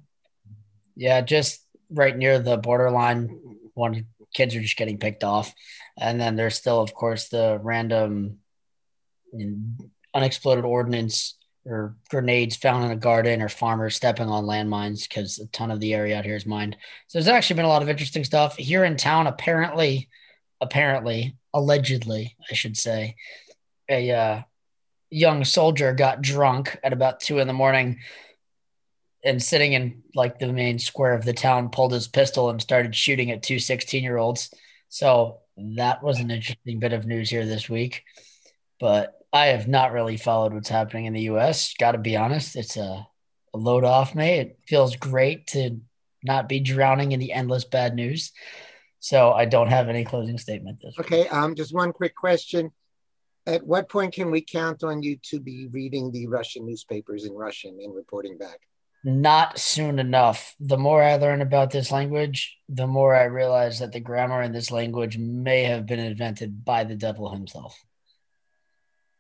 S6: Yeah, just right near the borderline. One kids are just getting picked off, and then there's still, of course, the random unexploded ordnance or grenades found in a garden or farmers stepping on landmines because a ton of the area out here is mined. So there's actually been a lot of interesting stuff here in town. Apparently, apparently, allegedly, I should say, a uh, young soldier got drunk at about two in the morning and sitting in like the main square of the town pulled his pistol and started shooting at two 16 year olds. So that was an interesting bit of news here this week. But I have not really followed what's happening in the US. Got to be honest, it's a, a, load off me. It feels great to not be drowning in the endless bad news. So I don't have any closing statement this
S1: Okay, um just one quick question. At what point can we count on you to be reading the Russian newspapers in Russian and reporting back?
S6: Not soon enough. The more I learn about this language, the more I realize that the grammar in this language may have been invented by the devil himself.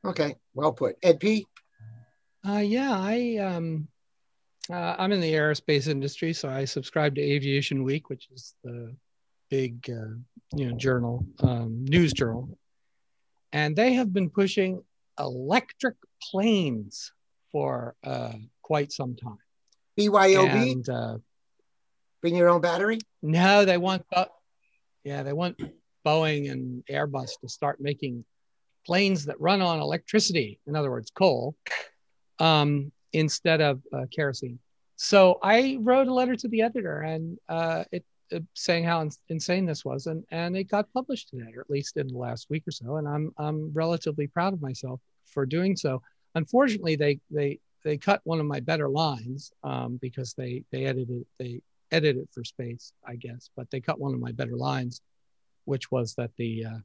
S1: Okay, well put. Ed P.
S5: Uh, yeah, I um, uh, I'm in the aerospace industry, so I subscribe to Aviation Week, which is the big uh, you know journal, um, news journal, and they have been pushing electric planes for uh, quite some time.
S1: BYOB.
S5: And, uh,
S1: Bring your own battery.
S5: No, they want. Yeah, they want Boeing and Airbus to start making planes that run on electricity, in other words, coal, um, instead of uh, kerosene. So I wrote a letter to the editor and uh, it, uh, saying how ins- insane this was, and, and it got published today, or at least in the last week or so. And I'm I'm relatively proud of myself for doing so. Unfortunately, they they they cut one of my better lines um, because they they edited they edited for space, I guess, but they cut one of my better lines, which was that the uh,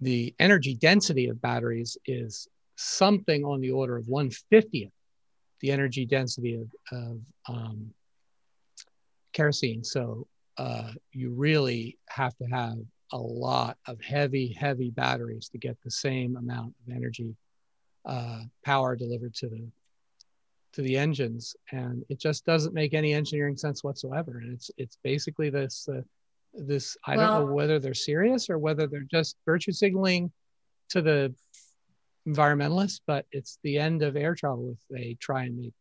S5: the energy density of batteries is something on the order of 150th the energy density of, of um, kerosene. So uh, you really have to have a lot of heavy, heavy batteries to get the same amount of energy uh, power delivered to the to the engines, and it just doesn't make any engineering sense whatsoever. And it's it's basically this uh, this I well, don't know whether they're serious or whether they're just virtue signaling to the environmentalists, but it's the end of air travel if they try and make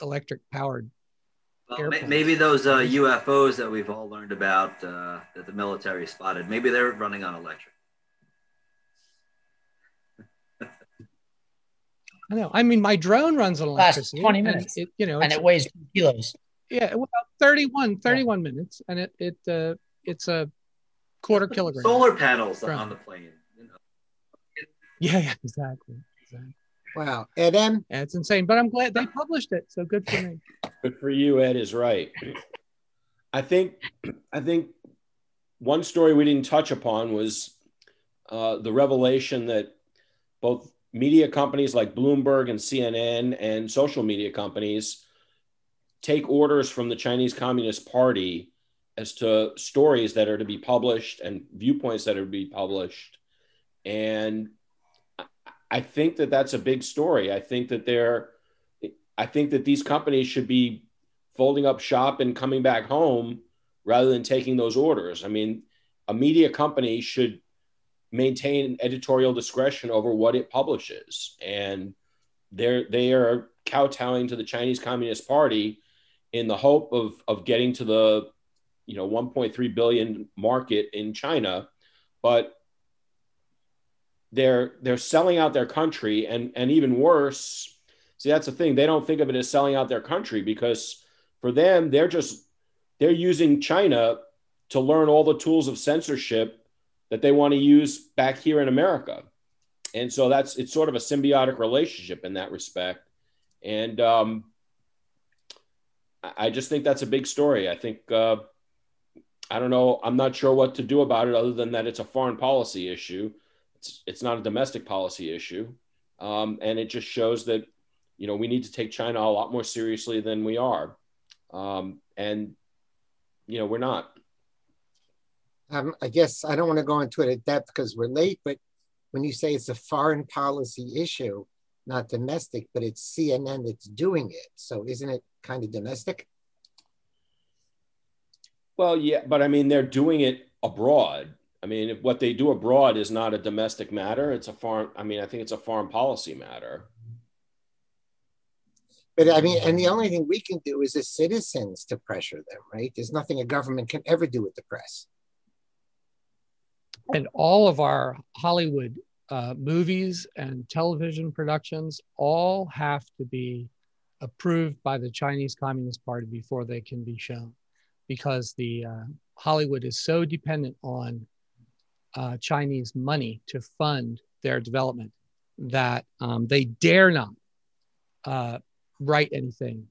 S5: electric powered.
S3: Well, maybe those uh, UFOs that we've all learned about uh, that the military spotted, maybe they're running on electric.
S5: I know. I mean, my drone runs on electricity.
S6: Last 20 minutes.
S5: It, you know,
S6: and it weighs kilos.
S5: Yeah, well, 31, 31 yeah. minutes, and it it uh, it's a quarter kilogram.
S3: Solar panels
S5: Right.
S3: on the plane. You know.
S5: Yeah, yeah, exactly. exactly.
S1: Wow. Ed M.
S5: Yeah, it's insane, but I'm glad they published it. So good for me.
S2: Good for you, Ed is right. I think I think one story we didn't touch upon was uh, the revelation that both media companies like Bloomberg and CNN and social media companies take orders from the Chinese Communist Party as to stories that are to be published and viewpoints that are to be published. And I- think that that's a big story. I think that they're I think that these companies should be folding up shop and coming back home rather than taking those orders. I mean, a media company should maintain editorial discretion over what it publishes, and they're they are kowtowing to the Chinese Communist Party in the hope of of getting to the you know 1.3 billion market in China, but they're they're selling out their country. And and even worse see that's the thing. They don't think of it as selling out their country because for them they're just they're using china to learn all the tools of censorship that they want to use back here in america. And so that's it's sort of a symbiotic relationship in that respect. And um, I- just think that's a big story. I think uh, i don't know i'm not sure what to do about it other than that it's a foreign policy issue. It's, it's not a domestic policy issue. Um, and it just shows that you know we need to take china a lot more seriously than we are. Um, and you know we're not.
S1: Um, I guess I don't want to go into it at depth because we're late, but when you say it's a foreign policy issue, not domestic, but it's CNN that's doing it. So isn't it kind of domestic?
S2: well yeah but i mean they're doing it abroad i mean if what they do abroad is not a domestic matter it's a foreign i mean i think it's a foreign policy matter
S1: But I mean, and the only thing we can do is as citizens to pressure them, right? There's nothing a government can ever do with the press.
S5: and all of our Hollywood uh, movies and television productions all have to be approved by the Chinese Communist Party before they can be shown, because the uh, Hollywood is so dependent on uh, Chinese money to fund their development that um, they dare not uh, write anything.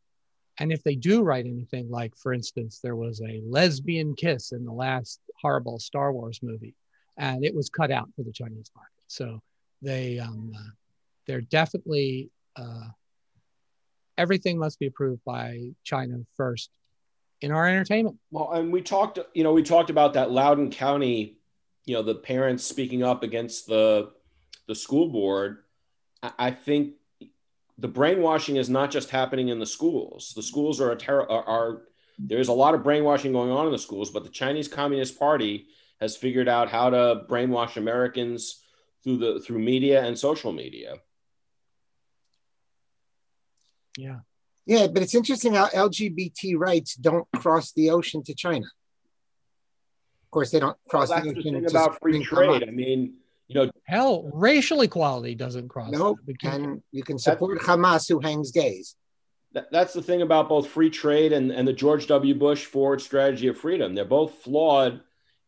S5: And if they do write anything, like for instance, there was a lesbian kiss in the last horrible Star Wars movie and it was cut out for the Chinese market. So they um, uh, they're definitely uh, everything must be approved by China first in our entertainment.
S2: Well, and we talked, you know, we talked about that Loudoun County, you know, the parents speaking up against the the school board. I, I think the brainwashing is not just happening in the schools. The schools are a terror are, are there's a lot of brainwashing going on in the schools, but the Chinese Communist Party has figured out how to brainwash Americans through the through media and social media.
S5: Yeah.
S1: Yeah, but it's interesting how LGBT rights don't cross the ocean to China. Of course, they don't cross
S2: Well,
S1: the
S2: that's the
S1: ocean
S2: thing
S1: to
S2: about free
S1: Spring,
S2: trade. I mean, you know,
S5: Hell, racial equality doesn't cross.
S1: No,
S5: We can't-
S1: and you can support Hamas who hangs gays.
S2: that, that's the thing about both free trade and, and the George W. Bush forward strategy of freedom. They're both flawed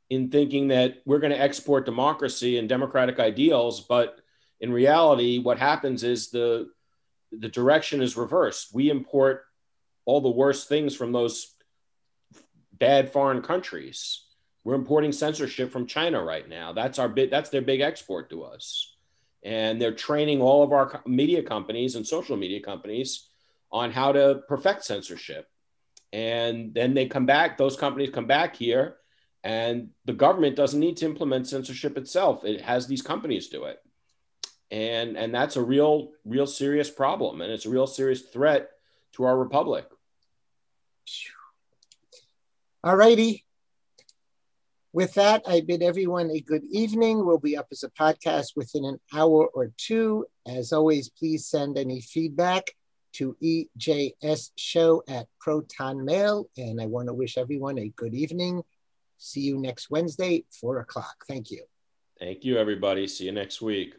S2: in thinking that we're going to export democracy and democratic ideals, but in reality, what happens is the the direction is reversed. We import all the worst things from those bad foreign countries. We're importing censorship from China right now. That's our big. That's their big export to us, and they're training all of our media companies and social media companies on how to perfect censorship. And then they come back, those companies come back here, and the government doesn't need to implement censorship itself. It has these companies do it. And and that's a real, real serious problem. And it's a real serious threat to our republic.
S1: All righty. With that, I bid everyone a good evening. We'll be up as a podcast within an hour or two. As always, please send any feedback to ejsshow at Proton Mail. And I want to wish everyone a good evening. See you next Wednesday, four o'clock. Thank you.
S2: Thank you, everybody. See you next week.